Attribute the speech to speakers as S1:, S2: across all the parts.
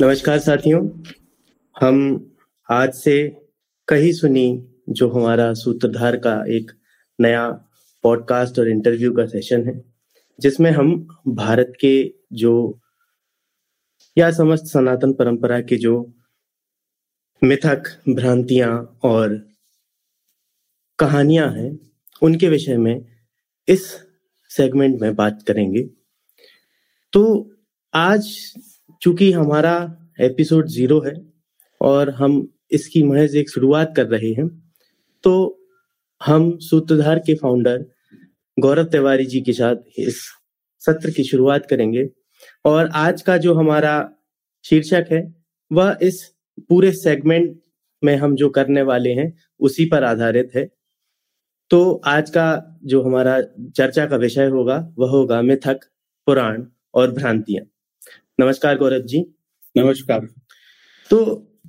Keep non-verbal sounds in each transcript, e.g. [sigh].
S1: नमस्कार साथियों, हम आज से कही सुनी जो हमारा सूत्रधार का एक नया पॉडकास्ट और इंटरव्यू का सेशन है, जिसमें हम भारत के जो या समस्त सनातन परंपरा के जो मिथक भ्रांतियाँ और कहानियाँ हैं, उनके विषय में इस सेगमेंट में बात करेंगे। तो आज चूँकि हमारा एपिसोड ज़ीरो है और हम इसकी महज एक शुरुआत कर रहे हैं तो हम सूत्रधार के फाउंडर गौरव तिवारी जी के साथ इस सत्र की शुरुआत करेंगे। और आज का जो हमारा शीर्षक है, वह इस पूरे सेगमेंट में हम जो करने वाले हैं, उसी पर आधारित है। तो आज का जो हमारा चर्चा का विषय होगा, वह होगा मिथक, पुराण और भ्रांतियाँ। नमस्कार गौरव जी।
S2: नमस्कार।
S1: तो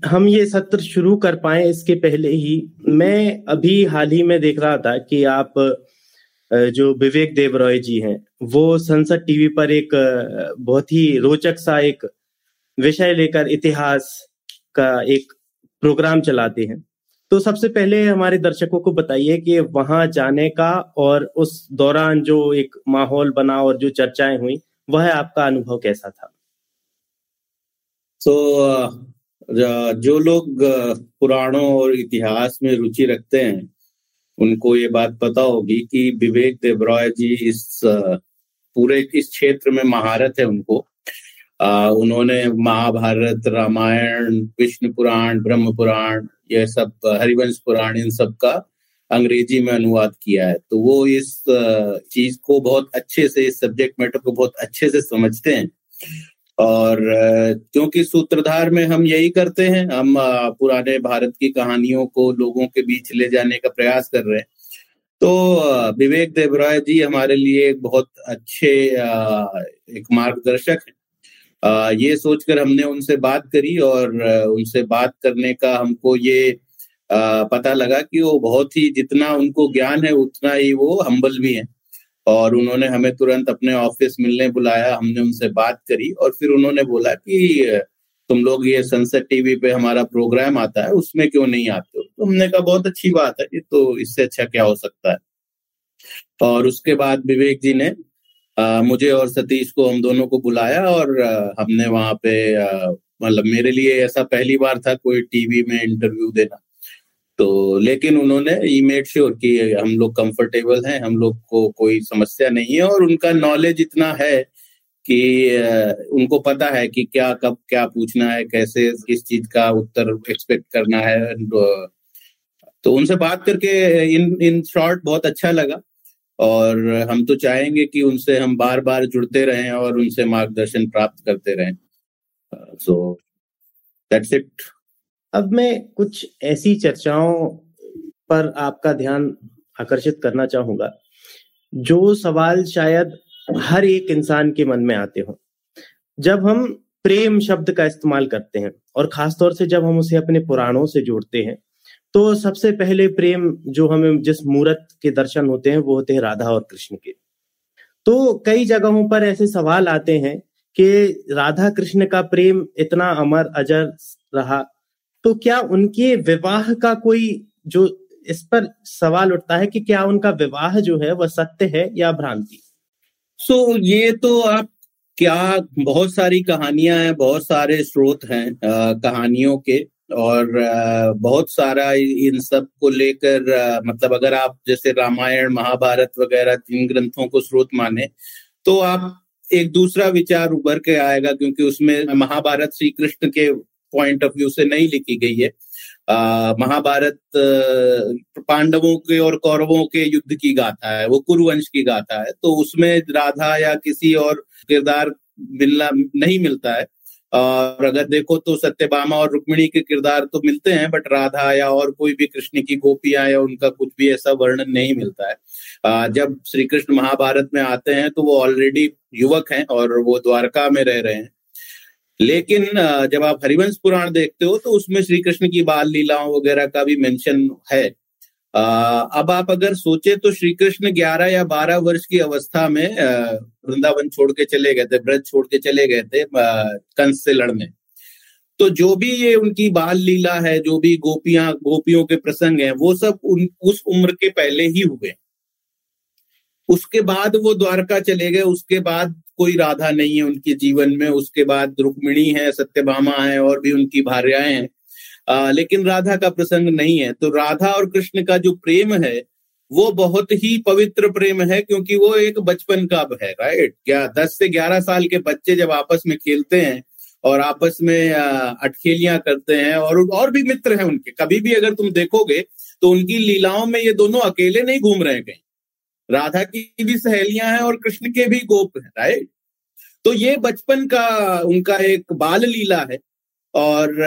S1: हम ये सत्र शुरू कर पाए इसके पहले ही। मैं अभी हाल ही में देख रहा था कि आप जो विवेक देव रॉय जी हैं वो संसद टीवी पर एक बहुत ही रोचक सा एक विषय लेकर इतिहास का एक प्रोग्राम चलाते हैं। तो सबसे पहले हमारे दर्शकों को बताइए कि वहाँ जाने का और उस दौरान जो एक माहौल बना और जो चर्चाएँ हुई वह आपका अनुभव कैसा था?
S2: तो जो लोग पुराणों और इतिहास में रुचि रखते हैं उनको ये बात पता होगी कि विवेक देवराय जी इस पूरे इस क्षेत्र में महारत है उनको। आ, उन्होंने महाभारत रामायण विष्णु पुराण ब्रह्म पुराण ये सब हरिवंश पुराण इन सब का अंग्रेज़ी में अनुवाद किया है। तो वो इस चीज़ को बहुत अच्छे से इस सब्जेक्ट मैटर को बहुत अच्छे से समझते हैं। और क्योंकि सूत्रधार में हम यही करते हैं, हम पुराने भारत की कहानियों को लोगों के बीच ले जाने का प्रयास कर रहे हैं। तो विवेक देवराय जी हमारे लिए एक बहुत अच्छे एक मार्गदर्शक है। ये सोचकर हमने उनसे बात करी और उनसे बात करने का हमको ये पता लगा कि वो बहुत ही जितना उनको ज्ञान है, उतना ही वो हम्बल भी है। और उन्होंने हमें तुरंत अपने ऑफ़िस मिलने बुलाया हमने उनसे बात करी और फिर उन्होंने बोला कि तुम लोग ये संसद टीवी पे हमारा प्रोग्राम आता है उसमें क्यों नहीं आते हो? तो हमने कहा बहुत अच्छी बात है तो इससे अच्छा क्या हो सकता है? और उसके बाद विवेक जी ने आ, मुझे और सतीश को हम दोनों को बुलाया और आ, हमने वहाँ पे मतलब मेरे लिए ऐसा पहली बार था कोई टीवी में इंटरव्यू देना। तो लेकिन उन्होंने ई मेड श्योर कि हम लोग कंफर्टेबल हैं, हम लोग को कोई समस्या नहीं है और उनका नॉलेज इतना है कि उनको पता है कि क्या, कब, क्या पूछना है, कैसे, किस चीज़ का उत्तर एक्सपेक्ट करना है तो उनसे बात करके इन इन शॉर्ट बहुत अच्छा लगा और हम तो चाहेंगे कि उनसे हम बार बार जुड़ते रहें और उनसे मार्गदर्शन प्राप्त करते रहें। सो दैट्स इट
S1: अब मैं कुछ ऐसी चर्चाओं पर आपका ध्यान आकर्षित करना चाहूँगा, जो सवाल शायद हर एक इंसान के मन में आते हो। जब हम प्रेम शब्द का इस्तेमाल करते हैं और खासतौर से जब हम उसे अपने पुराणों से जोड़ते हैं तो सबसे पहले प्रेम जो हमें जिस मूर्त के दर्शन होते हैं, वो होते हैं राधा और कृष्ण के। तो कई जगहों पर ऐसे सवाल आते हैं कि राधा कृष्ण का प्रेम इतना अमर, अजर रहा तो क्या उनके विवाह का कोई जो इस पर सवाल उठता है कि क्या उनका विवाह जो है वह सत्य है या भ्रांति?
S2: सो so, ये तो आप क्या बहुत सारी कहानियाँ हैं बहुत सारे स्रोत हैं कहानियों के और आ, बहुत सारा इन सबको लेकर मतलब अगर आप जैसे रामायण महाभारत वगैरह जिन ग्रंथों को स्रोत माने तो आप एक दूसरा विचार उभर के आएगा क्योंकि उसमें महाभारत श्री कृष्ण के पॉइंट ऑफ़ व्यू से नहीं लिखी गई है। महाभारत पांडवों के और कौरवों के युद्ध की गाथा है, वो कुरुवंश की गाथा है तो उसमें राधा या किसी और किरदार मिलना, नहीं मिलता है। और अगर देखो तो सत्यभामा और रुक्मिणी के किरदार तो मिलते हैं बट राधा या और कोई भी कृष्ण की गोपियाँ या उनका कुछ भी ऐसा वर्णन नहीं मिलता है। जब श्री कृष्ण महाभारत में आते हैं तो वो ऑलरेडी युवक हैं और वो द्वारका में रह रहे हैं। लेकिन जब आप हरिवंश पुराण देखते हो तो उसमें श्री कृष्ण की बाल लीलाओं वगैरह का भी मेंशन है। अब आप अगर सोचे तो श्री कृष्ण ग्यारह या बारह वर्ष की अवस्था में वृंदावन छोड़ के चले गए थे, ब्रज छोड़ के चले गए थे कंस से लड़ने। तो जो भी ये उनकी बाल लीला है, जो भी गोपियाँ, गोपियों के प्रसंग हैं, वो सब उन, उस उम्र के पहले ही हुए। उसके बाद वो द्वारका चले गए, उसके बाद कोई राधा नहीं है उनके जीवन में। उसके बाद रुक्मिणी है सत्यभामा है और भी उनकी भार्याएँ हैं। आ, लेकिन राधा का प्रसंग नहीं है। तो राधा और कृष्ण का जो प्रेम है वो बहुत ही पवित्र प्रेम है क्योंकि वो एक बचपन का है राइट क्या दस से ग्यारह साल के बच्चे जब आपस में खेलते हैं और आपस में अटखेलियाँ करते हैं और और भी मित्र हैं उनके। कभी भी अगर तुम देखोगे तो उनकी लीलाओं में ये दोनों अकेले नहीं घूम रहे कहीं राधा की भी सहेलियाँ हैं और कृष्ण के भी गोप हैं राइट तो ये बचपन का उनका एक बाल लीला है। और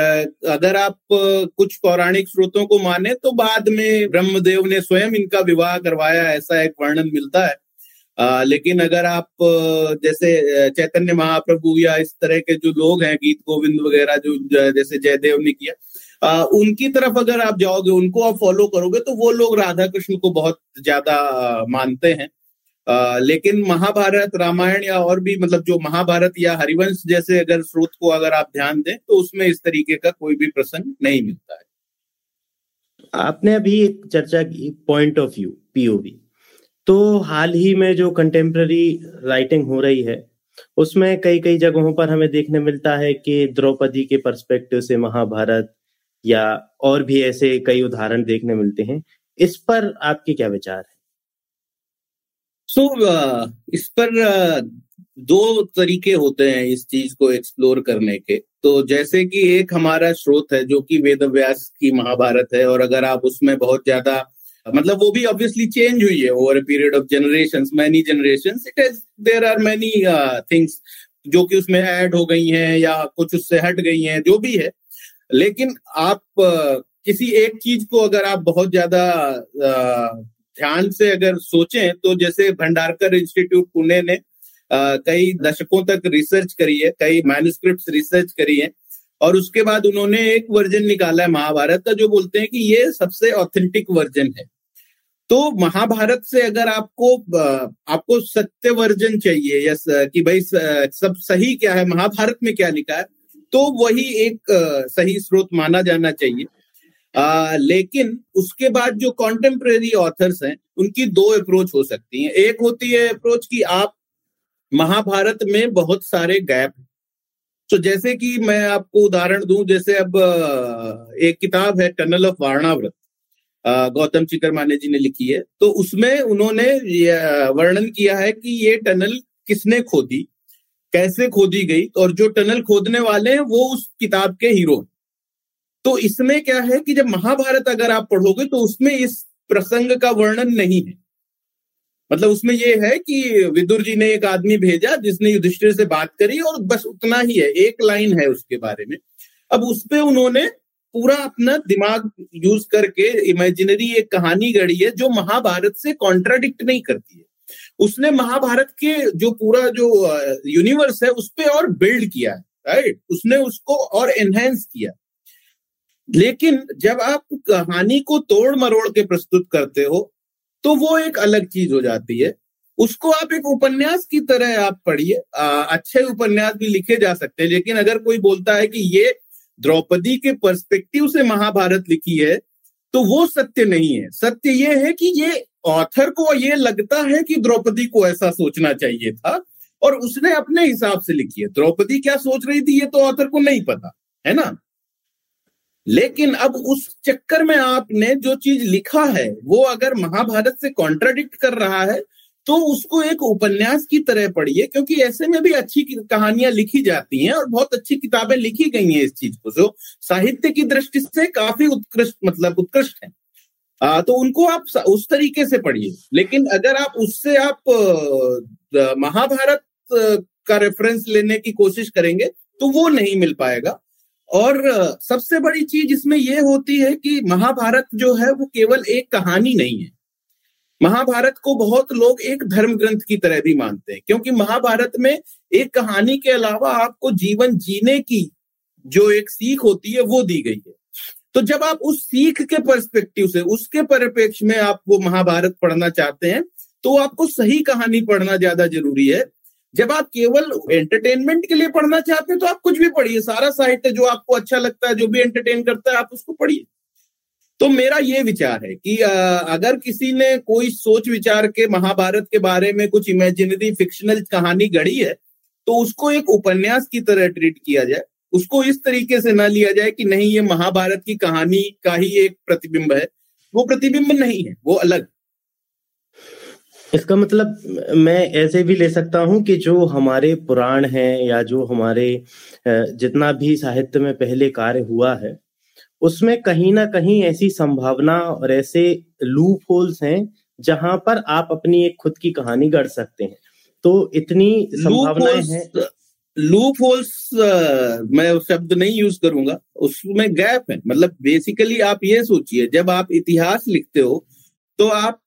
S2: अगर आप कुछ पौराणिक स्रोतों को माने तो बाद में ब्रह्मदेव ने स्वयं इनका विवाह करवाया ऐसा एक वर्णन मिलता है। आ, लेकिन अगर आप जैसे चैतन्य महाप्रभु या इस तरह के जो लोग हैं गीत गोविंद वगैरह जो जैसे जयदेव ने किया आ, उनकी तरफ़ अगर आप जाओगे उनको आप फॉलो करोगे तो वो लोग राधा कृष्ण को बहुत ज़्यादा मानते हैं। आ, लेकिन महाभारत रामायण या और भी मतलब जो महाभारत या हरिवंश जैसे अगर स्रोत को अगर आप ध्यान दें तो उसमें इस तरीके का कोई भी प्रसंग नहीं मिलता है।
S1: आपने अभी एक चर्चा की पॉइंट ऑफ़ व्यू पीओवी तो हाल ही में जो कंटेम्प्ररी राइटिंग हो रही है उसमें कई कई जगहों पर हमें देखने मिलता है कि द्रौपदी के पर्सपेक्टिव से महाभारत या और भी ऐसे कई उदाहरण देखने मिलते हैं। इस पर आपके क्या विचार है?
S2: सो so, uh, इस पर uh, दो तरीके होते हैं इस चीज़ को एक्सप्लोर करने के। तो जैसे कि एक हमारा स्रोत है जो कि वेद व्यास की महाभारत है और अगर आप उसमें बहुत ज़्यादा मतलब वो भी ऑब्वियसली चेंज हुई है over period of generation many generation it is there are many things जो कि उसमें ऐड हो गई हैं या कुछ उससे हट गई हैं जो भी है। लेकिन आप किसी एक चीज़ को अगर आप बहुत ज़्यादा ध्यान से अगर सोचें तो जैसे भंडारकर इंस्टीट्यूट पुणे ने कई दशकों तक रिसर्च करी है, कई मैन्युस्क्रिप्ट रिसर्च करी है, और उसके बाद उन्होंने एक वर्जन निकाला है महाभारत का, जो बोलते हैं कि ये सबसे ऑथेंटिक वर्जन है। तो महाभारत से अगर आपको आपको सत्य वर्जन चाहिए, या कि भाई सब सही क्या है, महाभारत में क्या लिखा है तो वही एक सही स्रोत माना जाना चाहिए। आ, लेकिन उसके बाद जो कॉन्टेम्प्रेरी ऑथर्स हैं उनकी दो अप्रोच हो सकती हैं। एक होती है अप्रोच कि आप महाभारत में बहुत सारे गैप तो जैसे कि मैं आपको उदाहरण दूँ जैसे अब एक किताब है tunnel of Varanavat Gautam Chikermane ji ने लिखी है। तो उसमें उन्होंने वर्णन किया है कि ये टनल किसने खोदी? कैसे खोदी गई और जो टनल खोदने वाले हैं, वो उस किताब के हीरो तो इसमें क्या है कि जब महाभारत अगर आप पढ़ोगे तो उसमें इस प्रसंग का वर्णन नहीं है। मतलब उसमें ये है कि विदुर जी ने एक आदमी भेजा, जिसने युधिष्ठिर से बात करी और बस उतना ही है, एक लाइन है उसके बारे में। अब उस पर उन्होंने पूरा अपना दिमाग यूज़ करके, इमेजिनरी एक कहानी गढ़ी है, जो महाभारत से कॉन्ट्राडिक्ट नहीं करती है। उसने महाभारत के जो पूरा जो यूनिवर्स है, उस पर और बिल्ड किया है राइट उसने उसको और एनहेंस किया लेकिन जब आप कहानी को तोड़ मरोड़ के प्रस्तुत करते हो तो वो एक अलग चीज़ हो जाती है। उसको आप एक उपन्यास की तरह आप पढ़िए अच्छे उपन्यास भी लिखे जा सकते हैं, लेकिन अगर कोई बोलता है कि ये द्रौपदी के पर्सपेक्टिव से महाभारत लिखी है तो वो सत्य नहीं है। सत्य ये है कि ये ऑथर को ये लगता है कि द्रौपदी को ऐसा सोचना चाहिए था, और उसने अपने हिसाब से लिखी है। द्रौपदी क्या सोच रही थी ये तो ऑथर को नहीं पता, है ना? लेकिन अब उस चक्कर में आपने जो चीज़ लिखा है, वो अगर महाभारत से कॉन्ट्राडिक्ट कर रहा है तो उसको एक उपन्यास की तरह पढ़िए, क्योंकि ऐसे में भी अच्छी कहानियाँ लिखी जाती हैं, और बहुत अच्छी किताबें लिखी गई हैं इस चीज़ को। जो साहित्य की दृष्टि से काफ़ी उत्कृष्ट मतलब उत्कृष्ट है। आ, तो उनको आप उस तरीके से पढ़िए। लेकिन अगर आप उससे आप महाभारत का रेफरेंस लेने की कोशिश करेंगे तो वो नहीं मिल पाएगा। और सबसे बड़ी चीज़ इसमें यह होती है कि महाभारत जो है वो केवल एक कहानी नहीं है। महाभारत को बहुत लोग एक धर्म ग्रंथ की तरह भी मानते हैं क्योंकि महाभारत में एक कहानी के अलावा आपको जीवन जीने की जो एक सीख होती है वो दी गई है। तो जब आप उस सीख के परस्पेक्टिव से, उसके परिप्रेक्ष्य में आप वो महाभारत पढ़ना चाहते हैं तो आपको सही कहानी पढ़ना ज़्यादा ज़रूरी है। जब आप केवल एंटरटेनमेंट के लिए पढ़ना चाहते हैं तो आप कुछ भी पढ़िए। सारा साहित्य जो आपको अच्छा लगता है, जो भी एंटरटेन करता है, आप उसको पढ़िए। तो मेरा ये विचार है कि अगर किसी ने कोई सोच विचार के महाभारत के बारे में कुछ इमेजिनरी फिक्शनल कहानी गढ़ी है तो उसको एक उपन्यास की तरह ट्रीट किया जाए। उसको इस तरीके से ना लिया जाए कि नहीं ये महाभारत की कहानी का ही एक प्रतिबिंब है। वो प्रतिबिंब नहीं है वो अलग।
S1: इसका मतलब मैं ऐसे भी ले सकता हूँ कि जो हमारे पुराण हैं या जो हमारे जितना भी साहित्य में पहले कार्य हुआ है उसमें कहीं ना कहीं ऐसी संभावना और ऐसे लूप होल्स हैं जहाँ पर आप अपनी एक खुद की कहानी गढ़ सकते हैं। तो इतनी संभावनाएँ हैं।
S2: लूप होल्स मैं शब्द नहीं यूज़ करूँगा, उसमें गैप है। मतलब बेसिकली आप ये सोचिए, जब आप इतिहास लिखते हो तो आप,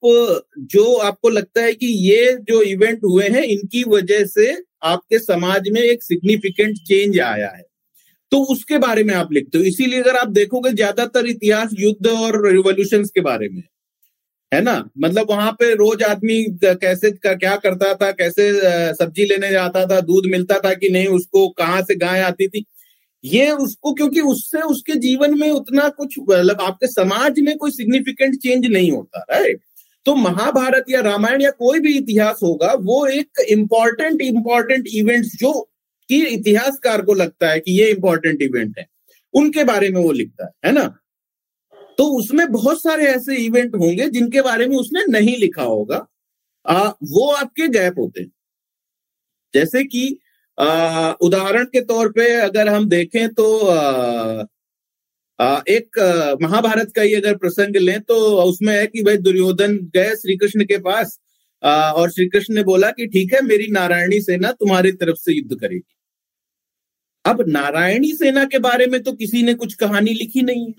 S2: जो आपको लगता है कि ये जो इवेंट हुए हैं, इनकी वजह से आपके समाज में एक सिग्निफिकेंट चेंज आया है। तो उसके बारे में आप लिखते हो। इसीलिए अगर आप देखोगे, ज़्यादातर इतिहास युद्ध और रिवोल्यूशन के बारे में है ना? मतलब वहाँ पे रोज आदमी कैसे क्या करता था, कैसे सब्ज़ी लेने जाता था, दूध मिलता था कि नहीं, उसको कहाँ से गाय आती थी? ये उसको, क्योंकि उससे उसके जीवन में उतना कुछ मतलब आपके समाज में कोई सिग्निफिकेंट चेंज नहीं होता राइट तो महाभारत या रामायण या कोई भी इतिहास होगा, वो एक इंपॉर्टेंट इंपॉर्टेंट इवेंट्स जो कि इतिहासकार को लगता है कि ये इंपॉर्टेंट इवेंट है, उनके बारे में वो लिखता है है ना? तो उसमें बहुत सारे ऐसे इवेंट होंगे जिनके बारे में उसने नहीं लिखा होगा। आ, वो आपके गैप होते हैं। जैसे कि उदाहरण के तौर पे अगर हम देखें तो आ, आ, एक महाभारत का ही अगर प्रसंग लें तो उसमें है कि भाई दुर्योधन गए श्री कृष्ण के पास आ, और श्री कृष्ण ने बोला कि ठीक है मेरी नारायणी सेना तुम्हारी तरफ़ से युद्ध करेगी। अब नारायणी सेना के बारे में तो किसी ने कुछ कहानी लिखी नहीं है।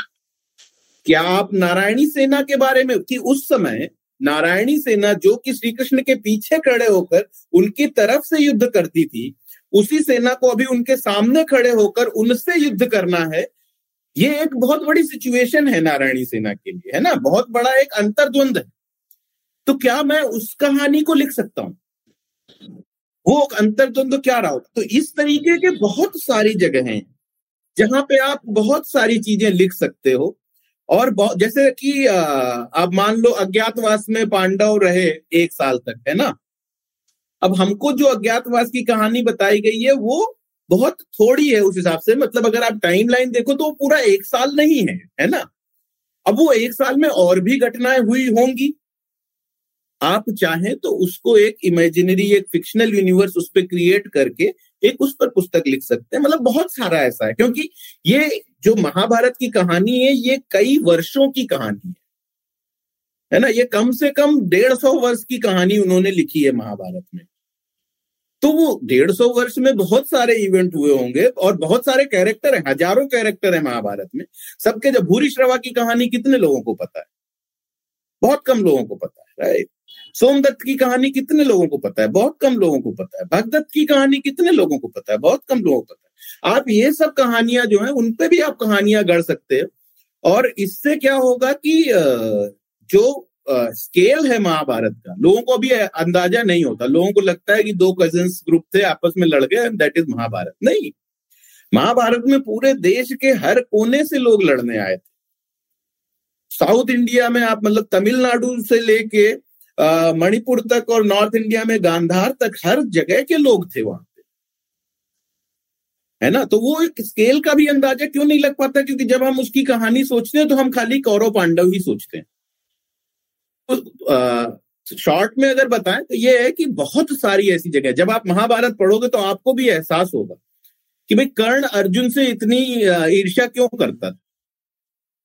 S2: क्या आप नारायणी सेना के बारे में, कि उस समय नारायणी सेना जो कि श्री कृष्ण के पीछे खड़े होकर उनकी तरफ़ से युद्ध करती थी, उसी सेना को अभी उनके सामने खड़े होकर उनसे युद्ध करना है? ये एक बहुत बड़ी सिचुएशन है नारायणी सेना के लिए, है ना? बहुत बड़ा एक अंतर्द्वंद है। तो क्या मैं उस कहानी को लिख सकता हूँ? वो अंतर्द्वंद क्या रहा तो इस तरीके के बहुत सारी जगह हैं, जहाँ पे आप बहुत सारी चीज़ें लिख सकते हो। और जैसे कि आप मान लो अज्ञातवास में पांडव रहे एक साल तक, है ना? अब हमको जो अज्ञातवास की कहानी बताई गई है, वो बहुत थोड़ी है उस हिसाब से। मतलब अगर आप टाइम लाइन देखो तो पूरा एक साल नहीं है है ना? अब वो एक साल में और भी घटनाएँ हुई होंगी। आप चाहें तो उसको एक इमेजिनरी एक फिक्शनल यूनिवर्स उस पर क्रिएट करके एक उस पर पुस्तक लिख सकते हैं। मतलब बहुत सारा ऐसा है, क्योंकि ये जो महाभारत की कहानी है, ये कई वर्षों की कहानी है। है ना? ये कम से कम डेढ़ सौ वर्ष की कहानी उन्होंने लिखी है महाभारत में। तो वो डेढ़ सौ वर्ष में बहुत सारे इवेंट हुए होंगे और बहुत सारे कैरेक्टर हैं, हज़ारों कैरेक्टर है महाभारत में। सबके जब भूरी श्रवा की कहानी कितने लोगों को पता है? बहुत कम लोगों को पता है राइट सोमदत्त की कहानी कितने लोगों को पता है? बहुत कम लोगों को पता है। भगदत्त की कहानी कितने लोगों को पता है? बहुत कम लोगों को पता है। आप ये सब कहानियाँ जो है उन पे भी आप कहानियाँ गढ़ सकते हो। और इससे क्या होगा कि जो स्केल है महाभारत का, लोगों को अभी अंदाज़ा नहीं होता। लोगों को लगता है कि दो कजिन्स ग्रुप थे, आपस में लड़ गए दैट इज़ महाभारत। नहीं। महाभारत में पूरे देश के हर कोने से लोग लड़ने आए थे। साउथ इंडिया में आप मतलब तमिलनाडु से लेके मणिपुर तक और नॉर्थ इंडिया में गांधार तक, हर जगह के लोग थे वहाँ। है ना? तो वो एक स्केल का भी अंदाज़ा क्यों नहीं लग पाता? क्योंकि जब हम उसकी कहानी सोचते हैं तो हम खाली कौरव पांडव ही सोचते हैं। तो शॉर्ट में अगर बताएँ तो ये है कि बहुत सारी ऐसी जगह, जब आप महाभारत पढ़ोगे तो आपको भी एहसास होगा कि भाई, कर्ण अर्जुन से इतनी ईर्ष्या क्यों करता था?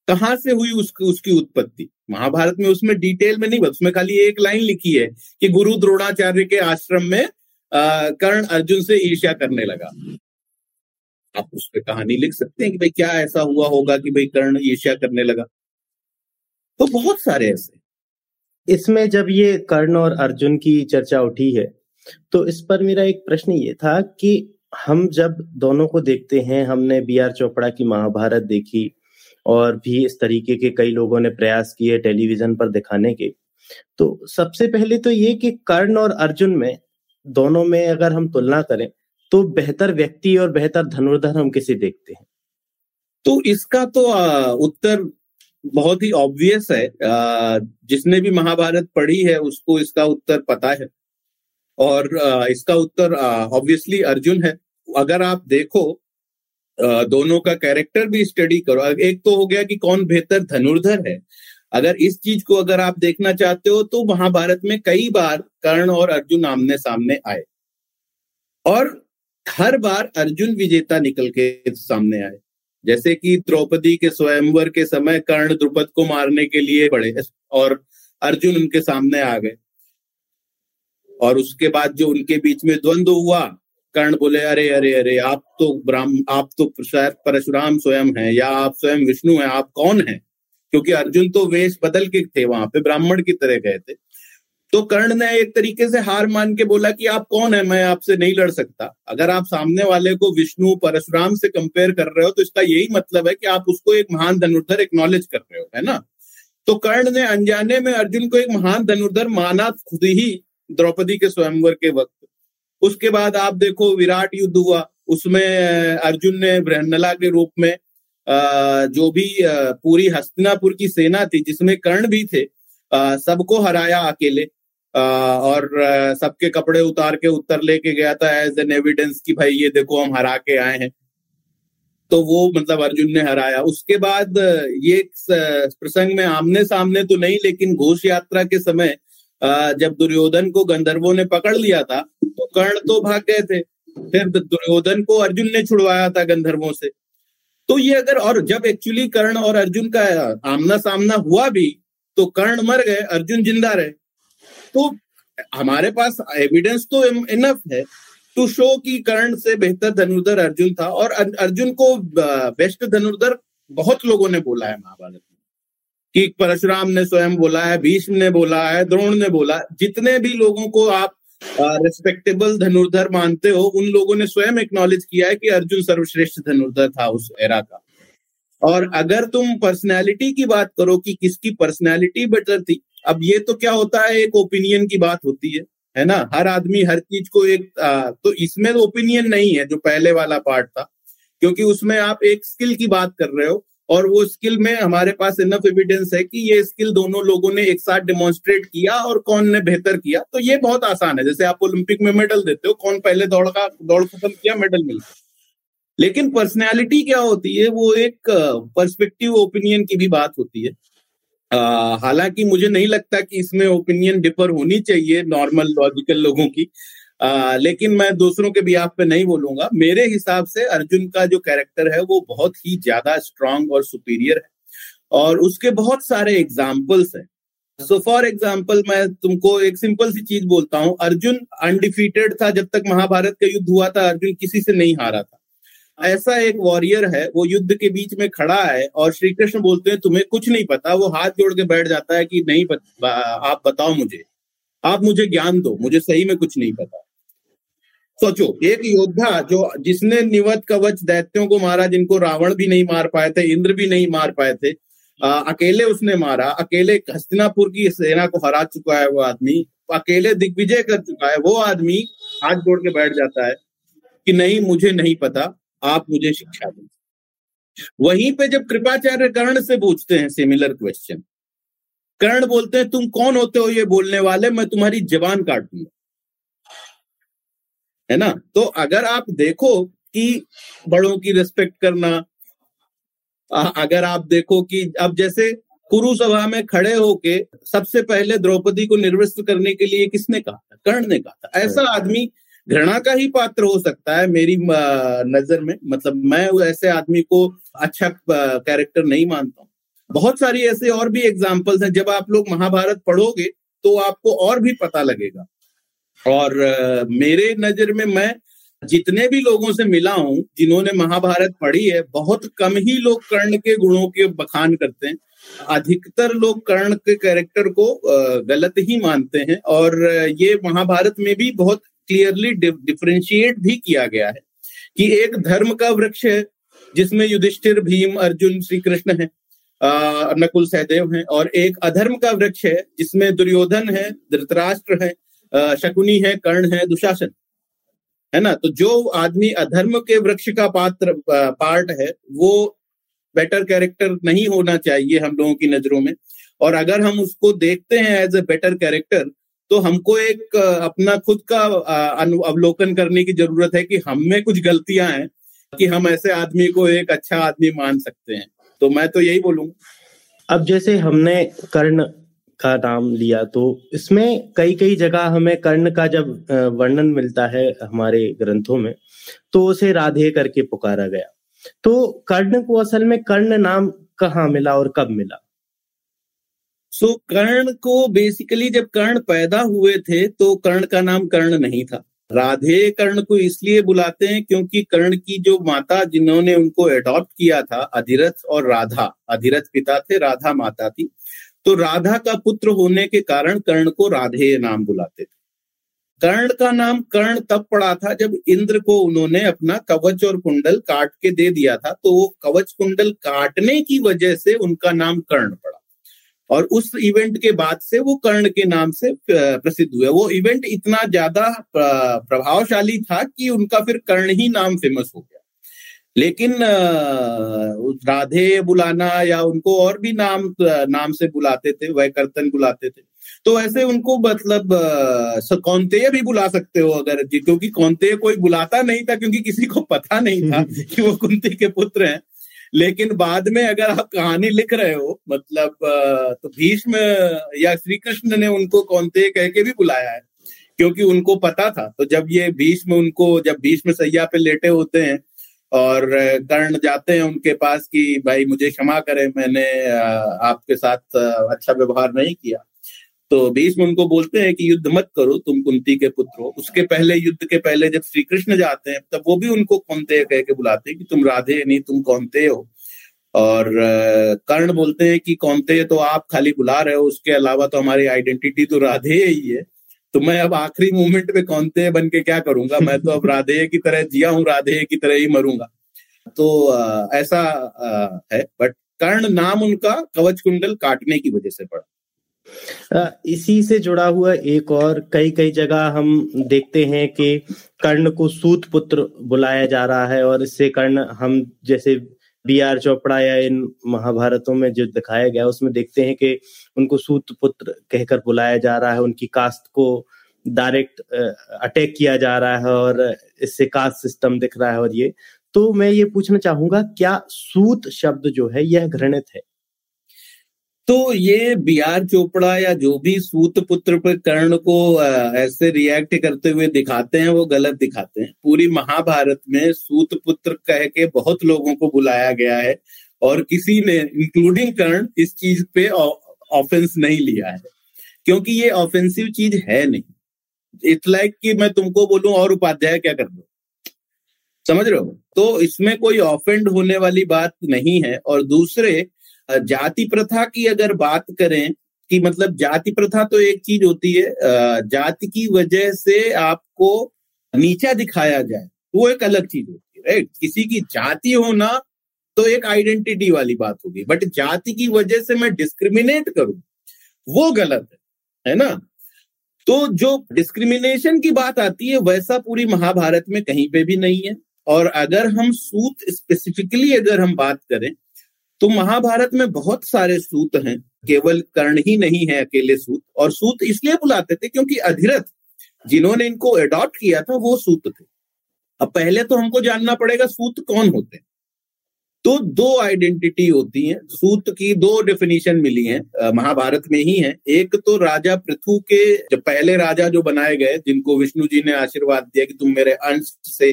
S2: कहाँ से हुई उसकी उसकी उत्पत्ति? महाभारत में उसमें डिटेल में नहीं उसमें खाली एक लाइन लिखी है कि गुरु द्रोणाचार्य के आश्रम में कर्ण अर्जुन से ईर्ष्या करने लगा। आप उस पर कहानी लिख सकते हैं कि भाई क्या ऐसा हुआ होगा कि भाई कर्ण ईर्ष्या करने लगा? तो बहुत सारे ऐसे।
S1: इसमें जब ये कर्ण और अर्जुन की चर्चा उठी है तो इस पर मेरा एक प्रश्न ये था कि हम जब दोनों को देखते हैं, हमने बी आर चोपड़ा की महाभारत देखी और भी इस तरीके के कई लोगों ने प्रयास किए टेलीविज़न पर दिखाने के तो सबसे पहले तो ये कि कर्ण और अर्जुन में, दोनों में अगर हम तुलना करें तो बेहतर व्यक्ति और बेहतर धनुर्धर हम किसे देखते हैं?
S2: तो इसका तो उत्तर बहुत ही ऑब्वियस है। जिसने भी महाभारत पढ़ी है, उसको इसका उत्तर पता है। और इसका उत्तर ऑब्वियसली अर्जुन है। अगर आप देखो दोनों का कैरेक्टर भी स्टडी करो। एक तो हो गया कि कौन बेहतर धनुर्धर है। अगर इस चीज़ को अगर आप देखना चाहते हो तो महाभारत में कई बार कर्ण और अर्जुन आमने सामने आए। और हर बार अर्जुन विजेता निकल के सामने आए। जैसे कि द्रौपदी के स्वयंवर के समय कर्ण द्रुपद को मारने के लिए बढ़े और अर्जुन उनके सामने आ गए। और उसके बाद जो उनके बीच में द्वंद्व हुआ, कर्ण बोले, अरे अरे अरे, आप तो ब्राह्म, आप तो शायद परशुराम स्वयं हैं या आप स्वयं विष्णु हैं, आप कौन हैं? क्योंकि अर्जुन तो वेश बदल के थे वहाँ पे, ब्राह्मण की तरह गए थे। तो कर्ण ने एक तरीके से हार मान के बोला कि आप कौन है? मैं आपसे नहीं लड़ सकता। अगर आप सामने वाले को विष्णु, परशुराम से कंपेयर कर रहे हो तो इसका यही मतलब है कि आप उसको एक महान धनुर्धर एक्नॉलेज कर रहे हो, है ना? तो कर्ण ने अनजाने में अर्जुन को एक महान धनुर्धर माना खुद ही द्रौपदी के स्वयंवर के वक्त। उसके बाद आप देखो विराट युद्ध हुआ। उसमें अर्जुन ने ब्रहनला के रूप में जो भी पूरी हस्तिनापुर की सेना थी, जिसमें कर्ण भी थे सबको हराया अकेले। और सबके कपड़े उतार के उत्तर लेके गया था एज एन एविडेंस कि भाई ये देखो हम हरा के आए हैं। तो वो मतलब अर्जुन ने हराया। उसके बाद, ये प्रसंग में आमने सामने तो नहीं, लेकिन घोष यात्रा के समय जब दुर्योधन को गंधर्वों ने पकड़ लिया था तो कर्ण तो भाग गए थे। फिर दुर्योधन को अर्जुन ने छुड़वाया था गंधर्वों से। तो ये अगर, और जब एक्चुअली कर्ण और अर्जुन का आमना सामना हुआ भी तो कर्ण मर गए, अर्जुन ज़िंदा रहे। तो हमारे पास एविडेंस तो इनफ है टू शो कि कर्ण से बेहतर धनुर्धर अर्जुन था और अर्जुन को बेस्ट धनुर्धर बहुत लोगों ने बोला है महाभारत में। कि परशुराम ने स्वयं बोला है, भीष्म ने बोला है, द्रोण ने बोला जितने भी लोगों को आप रिस्पेक्टेबल धनुर्धर मानते हो, उन लोगों ने स्वयं एक्नॉलेज किया है कि अर्जुन सर्वश्रेष्ठ धनुर्धर था उस एरा का। और अगर तुम पर्सनैलिटी की बात करो कि किसकी पर्सनैलिटी बेटर थी अब ये तो क्या होता है एक ओपिनियन की बात होती है है ना? हर आदमी हर चीज़ को एक आ, तो इसमें तो ओपिनियन नहीं है जो पहले वाला पार्ट था क्योंकि उसमें आप एक स्किल की बात कर रहे हो और वो स्किल में हमारे पास इनफ एविडेंस है कि ये स्किल दोनों लोगों ने एक साथ डेमोन्स्ट्रेट किया और कौन ने बेहतर किया। तो ये बहुत आसान है जैसे आप ओलंपिक में मेडल देते हो कौन पहले दौड़ का दौड़ खत्म किया मेडल मिलता लेकिन पर्सनैलिटी क्या होती है वो एक पर्सपेक्टिव ओपिनियन की भी बात होती है। हालाँकि मुझे नहीं लगता कि इसमें ओपिनियन डिफर होनी चाहिए नॉर्मल लॉजिकल लोगों की। आ, लेकिन मैं दूसरों के भी आप पे नहीं बोलूँगा। मेरे हिसाब से अर्जुन का जो कैरेक्टर है वो बहुत ही ज़्यादा स्ट्रांग और सुपीरियर है। और उसके बहुत सारे एग्जाम्पल्स हैं। सो फॉर एग्ज़ाम्पल मैं तुमको एक सिंपल सी चीज़ बोलता हूँ। अर्जुन अनडिफीटेड था जब तक महाभारत का युद्ध हुआ था। अर्जुन किसी से नहीं हारा था। ऐसा एक वॉरियर है वो युद्ध के बीच में खड़ा है और श्री कृष्ण बोलते हैं तुम्हें कुछ नहीं पता। वो हाथ जोड़ के बैठ जाता है कि नहीं पता, आप बताओ मुझे। आप मुझे ज्ञान दो मुझे सही में कुछ नहीं पता। सोचो एक योद्धा जो जिसने निवत कवच दैत्यों को मारा जिनको रावण भी नहीं मार पाए थे इंद्र भी नहीं मार पाए थे आ, अकेले उसने मारा। अकेले हस्तिनापुर की सेना को हरा चुका है वो आदमी अकेले दिग्विजय कर चुका है वो आदमी हाथ जोड़ के बैठ जाता है कि नहीं मुझे नहीं पता। आप मुझे शिक्षा दें। वहीं पे जब कृपाचार्य कर्ण से पूछते हैं सिमिलर क्वेश्चन कर्ण बोलते हैं तुम कौन होते हो ये बोलने वाले? मैं तुम्हारी जबान काट दूँगा है ना? तो अगर आप देखो कि बड़ों की रिस्पेक्ट करना अगर आप देखो कि अब जैसे कुरु सभा में खड़े होके सबसे पहले द्रौपदी को निर्वस्त करने के लिए किसने कहा था? कर्ण ने कहा था। ऐसा आदमी घृणा का ही पात्र हो सकता है मेरी नज़र में। मतलब मैं ऐसे आदमी को अच्छा कैरेक्टर नहीं मानता हूँ। बहुत सारी ऐसे और भी एग्जाम्पल्स हैं। जब आप लोग महाभारत पढ़ोगे तो आपको और भी पता लगेगा। और मेरे नज़र में मैं जितने भी लोगों से मिला हूँ, जिन्होंने महाभारत पढ़ी है, बहुत कम ही लोग कर्ण के गुणों के बखान करते हैं। अधिकतर लोग कर्ण के कैरेक्टर को गलत ही मानते हैं। और ये महाभारत में भी बहुत क्लियरली डिफ्रेंशिएट भी किया गया है कि एक धर्म का वृक्ष है, जिसमें युधिष्ठिर, भीम, अर्जुन श्री कृष्ण है नकुल सहदेव हैं, और एक अधर्म का वृक्ष है, जिसमें दुर्योधन है, धृतराष्ट्र है शकुनी है, कर्ण है, दुशासन। है ना? तो जो आदमी अधर्म के वृक्ष का पात्र पार्ट है, वो बेटर कैरेक्टर नहीं होना चाहिए हम लोगों की नज़रों में। और अगर हम उसको देखते हैं एज ए बेटर कैरेक्टर तो हमको एक अपना खुद का अवलोकन करने की ज़रूरत है कि हम में कुछ गलतियाँ हैं कि हम ऐसे आदमी को एक अच्छा आदमी मान सकते हैं। तो मैं तो यही बोलूँगा
S1: अब जैसे हमने कर्ण का नाम लिया तो इसमें कई कई जगह हमें कर्ण का जब वर्णन मिलता है हमारे ग्रंथों में तो उसे राधे करके पुकारा गया। तो कर्ण को असल में कर्ण नाम कहाँ मिला और कब मिला?
S2: सो so, कर्ण को बेसिकली जब कर्ण पैदा हुए थे तो कर्ण का नाम कर्ण नहीं था। राधे कर्ण को इसलिए बुलाते हैं क्योंकि कर्ण की जो माता जिन्होंने उनको एडॉप्ट किया था अधिरथ और राधा अधिरथ पिता थे राधा माता थी। तो राधा का पुत्र होने के कारण कर्ण को राधे नाम बुलाते थे। कर्ण का नाम कर्ण तब पड़ा था जब इंद्र को उन्होंने अपना कवच और कुंडल काट के दे दिया था। तो वो कवच कुंडल काटने की वजह से उनका नाम कर्ण पड़ा। और उस इवेंट के बाद से वो कर्ण के नाम से प्रसिद्ध हुए। वो इवेंट इतना ज़्यादा प्रभावशाली था कि उनका फिर कर्ण ही नाम फ़ेमस हो गया। लेकिन राधे बुलाना या उनको और भी नाम नाम से बुलाते थे वह कर्तन बुलाते थे। तो ऐसे उनको मतलब कौनते भी बुला सकते हो अगर क्योंकि कौनते कोई बुलाता नहीं था क्योंकि किसी को पता नहीं था [laughs] कि वो कुंती के पुत्र हैं। लेकिन बाद में अगर आप कहानी लिख रहे हो मतलब तो भीष्म या श्री कृष्ण ने उनको कौनते कह के भी बुलाया है, क्योंकि उनको पता था। तो जब ये भीष्म उनको, जब भीष्म सैया पे लेटे होते हैं और कर्ण जाते हैं उनके पास कि, भाई मुझे क्षमा करें, मैंने आपके साथ अच्छा व्यवहार नहीं किया। तो भीष्म उनको बोलते हैं कि युद्ध मत करो, तुम कुंती के पुत्र हो। उसके पहले, युद्ध के पहले जब श्री कृष्ण जाते हैं, तब वो भी उनको कौनते कह के बुलाते हैं कि तुम राधे, नहीं, तुम कौनते हो? और कर्ण बोलते हैं कि कौनते तो आप खाली बुला रहे हो, उसके अलावा तो हमारी आइडेंटिटी तो राधे ही है। तो मैं अब आखिरी मोमेंट में कौनते बन के क्या करूँगा? मैं तो अब राधे की तरह जिया हूँ, राधे की तरह ही मरूँगा। तो ऐसा है। बट कर्ण नाम उनका कवच कुंडल काटने की वजह से पड़ा।
S1: इसी से जुड़ा हुआ एक और कई कई जगह हम देखते हैं कि कर्ण को सूत पुत्र बुलाया जा रहा है और इससे कर्ण हम जैसे बी आर चोपड़ा या इन महाभारतों में जो दिखाया गया, उसमें देखते हैं कि उनको सूत पुत्र कहकर बुलाया जा रहा है, उनकी कास्ट को डायरेक्ट अटैक किया जा रहा है और इससे कास्ट सिस्टम दिख रहा है और ये। तो मैं ये पूछना चाहूँगा, क्या सूत शब्द जो है, यह घृणित है?
S2: तो ये बी आर चोपड़ा या जो भी सूत पुत्र कर्ण को ऐसे रिएक्ट करते हुए दिखाते हैं, वो गलत दिखाते हैं। पूरी महाभारत में सूत पुत्र कह के बहुत लोगों को बुलाया गया है और किसी ने इंक्लूडिंग कर्ण, इस चीज़ पे ऑफेंस नहीं लिया है। क्योंकि ये ऑफेंसिव चीज़ है नहीं। इट्स लाइक कि मैं तुमको बोलूँ, और उपाध्याय क्या कर दो? समझ रहे हो? तो इसमें कोई ऑफेंड होने वाली बात नहीं है। और दूसरे जाति प्रथा की अगर बात करें कि मतलब जाति प्रथा तो एक चीज़ होती है जाति की वजह से आपको नीचा दिखाया जाए, वो एक अलग चीज़ होती है राइट किसी की जाति होना तो एक आइडेंटिटी वाली बात होगी। बट जाति की वजह से मैं डिस्क्रिमिनेट करूँ, वो गलत है है ना? तो जो डिस्क्रिमिनेशन की बात आती है, वैसा पूरी महाभारत में कहीं पे भी नहीं है। और अगर हम सूत स्पेसिफिकली अगर हम बात करें तो महाभारत में बहुत सारे सूत हैं, केवल कर्ण ही नहीं है अकेले सूत, और सूत इसलिए बुलाते थे क्योंकि अधिरथ, जिन्होंने इनको अडॉप्ट किया था, वो सूत थे। अब पहले तो हमको जानना पड़ेगा सूत कौन होते हैं। तो दो आइडेंटिटी होती है, सूत की दो डेफिनेशन मिली है महाभारत में ही है। एक तो राजा पृथु के, जो पहले राजा जो बनाए गए, जिनको विष्णु जी ने आशीर्वाद दिया कि तुम मेरे अंश से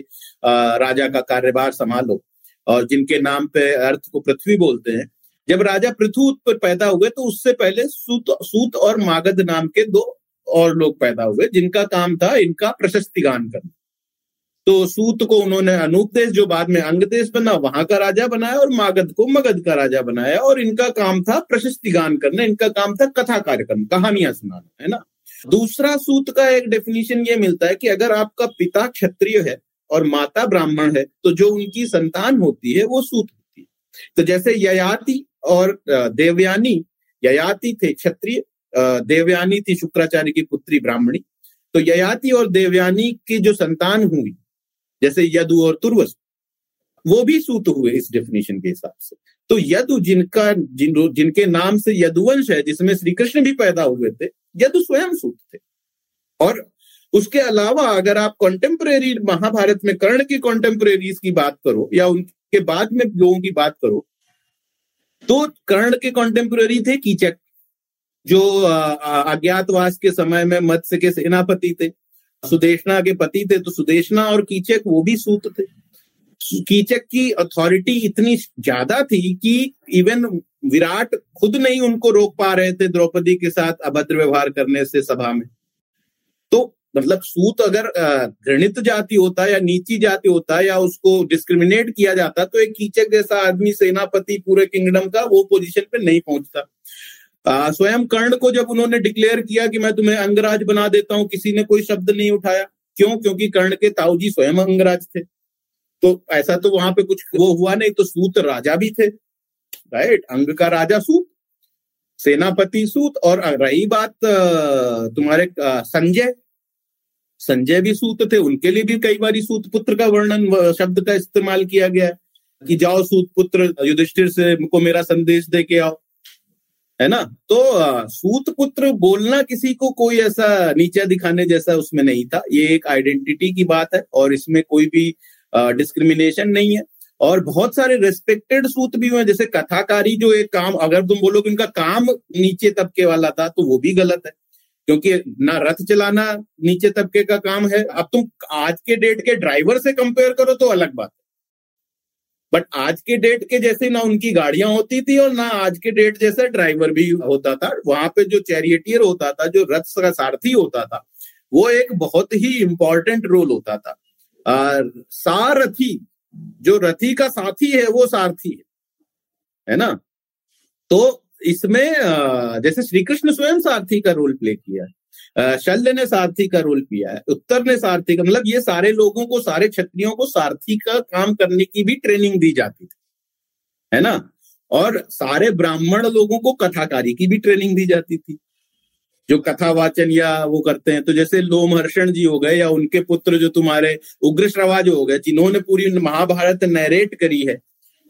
S2: राजा का कार्यभार संभालो। और जिनके नाम पे अर्थ को पृथ्वी बोलते हैं, जब राजा पृथु पर पैदा हुए तो उससे पहले सूत सूत और मागध नाम के दो और लोग पैदा हुए, जिनका काम था इनका प्रशस्ति गान करना। तो सूत को उन्होंने अनुपदेश, जो बाद में अंग देश बना, वहाँ का राजा बनाया और मागध को मगध का राजा बनाया, और इनका काम था प्रशस्ति गान करना, इनका काम था कथा कार्यक्रम, कहानियाँ सुनाना, है ना? दूसरा सूत का एक डेफिनेशन ये मिलता है कि अगर आपका पिता क्षत्रिय है और माता ब्राह्मण है तो जो उनकी संतान होती है, वो सूत होती है। तो जैसे ययाति और देवयानी, ययाति थे क्षत्रिय देवयानी थी शुक्राचार्य की पुत्री ब्राह्मणी तो ययाति और देवयानी की जो संतान हुई, जैसे यदु और तुर्वस, वो भी सूत हुए इस डेफिनेशन के हिसाब से। तो यदु जिनका, जिन, जिनके नाम से यदुवंश है, जिसमें श्री कृष्ण भी पैदा हुए थे, यदु स्वयं सूत थे। और उसके अलावा अगर आप कॉन्टेम्परेरी महाभारत में कर्ण की कॉन्टेम्परेरीज की बात करो या उनके बाद में लोगों की बात करो तो कर्ण के कॉन्टेम्पररी थे कीचक, जो अज्ञातवास के समय में मत्स्य के सेनापति थे, सुदेशना के पति थे तो सुदेशना और कीचक वो भी सूत थे। कीचक की अथॉरिटी इतनी ज़्यादा थी कि इवन विराट खुद नहीं उनको रोक पा रहे थे द्रौपदी के साथ अभद्र व्यवहार करने से सभा में। मतलब सूत अगर घृणित जाति होता या नीची जाति होता या उसको डिस्क्रिमिनेट किया जाता तो एक कीचक जैसा आदमी सेनापति पूरे किंगडम का वो पोजीशन पे नहीं पहुँचता। स्वयं कर्ण को जब उन्होंने डिक्लेयर किया कि मैं तुम्हें अंगराज बना देता हूँ, किसी ने कोई शब्द नहीं उठाया। क्यों? क्योंकि कर्ण के ताऊजी स्वयं अंगराज थे। तो ऐसा तो वहाँ पे कुछ वो हुआ नहीं तो सूत राजा भी थे। राइट? अंग का राजा सूत, सेनापति सूत और रही बात तुम्हारे संजय। संजय भी सूत थे, उनके लिए भी कई बार सूत पुत्र का वर्णन शब्द का इस्तेमाल किया गया कि जाओ सूत पुत्र, युधिष्ठिर से को मेरा संदेश दे के आओ। है ना? तो सूत पुत्र बोलना किसी को कोई ऐसा नीचा दिखाने जैसा उसमें नहीं था। ये एक आइडेंटिटी की बात है, और इसमें कोई भी डिस्क्रिमिनेशन नहीं है। और बहुत सारे रेस्पेक्टेड सूत भी हुए जैसे कथाकारी जो एक काम, अगर तुम बोलो कि उनका काम नीचे तबके वाला था तो वो भी गलत है। क्योंकि ना रथ चलाना नीचे तबके का काम है। अब तुम आज के डेट के ड्राइवर से कंपेयर करो तो अलग बात है। बट आज के डेट के जैसे ना उनकी गाड़ियाँ होती थी और ना आज के डेट जैसा ड्राइवर भी होता था। वहाँ पे जो चैरियटियर होता था, जो रथ का सारथी होता था, वो एक बहुत ही इंपॉर्टेंट रोल होता था। सारथी, जो रथी का साथी है, वो सारथी है। है ना? तो इसमें जैसे श्री कृष्ण स्वयं सारथी का रोल प्ले किया है। शल्य ने सारथी का रोल किया है, उत्तर ने सारथी का मतलब ये सारे लोगों को, सारे क्षत्रियों को सारथी का काम करने की भी ट्रेनिंग दी जाती थी, है ना? और सारे ब्राह्मण लोगों को कथाकारी की भी ट्रेनिंग दी जाती थी। जो कथा वाचन या वो करते हैं तो जैसे लोमहर्षण जी हो गए या उनके पुत्र जो तुम्हारे उग्र श्रवा जो हो गए, जिन्होंने पूरी महाभारत नरेट करी है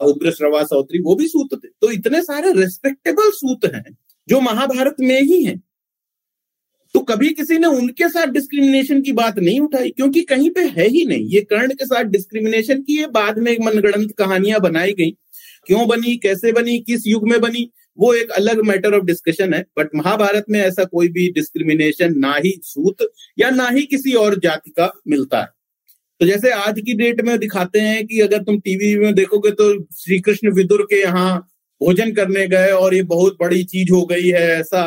S2: उग्र श्रवा सौत्री, वो भी सूत थे। तो इतने सारे रेस्पेक्टेबल सूत हैं, जो महाभारत में ही हैं। तो कभी किसी ने उनके साथ डिस्क्रिमिनेशन की बात नहीं उठाई, क्योंकि कहीं पे है ही नहीं। ये कर्ण के साथ डिस्क्रिमिनेशन की बाद में मनगणंत कहानियाँ बनाई गई। क्यों बनी, कैसे बनी, किस युग में बनी, वो एक अलग मैटर ऑफ़ डिस्कशन है। बट महाभारत में ऐसा कोई भी डिस्क्रिमिनेशन ना ही सूत या ना ही किसी और जाति का मिलता है। तो जैसे आज की डेट में दिखाते हैं कि अगर तुम टीवी में देखोगे तो श्री कृष्ण विदुर के यहाँ भोजन करने गए और ये बहुत बड़ी चीज़ हो गई है ऐसा।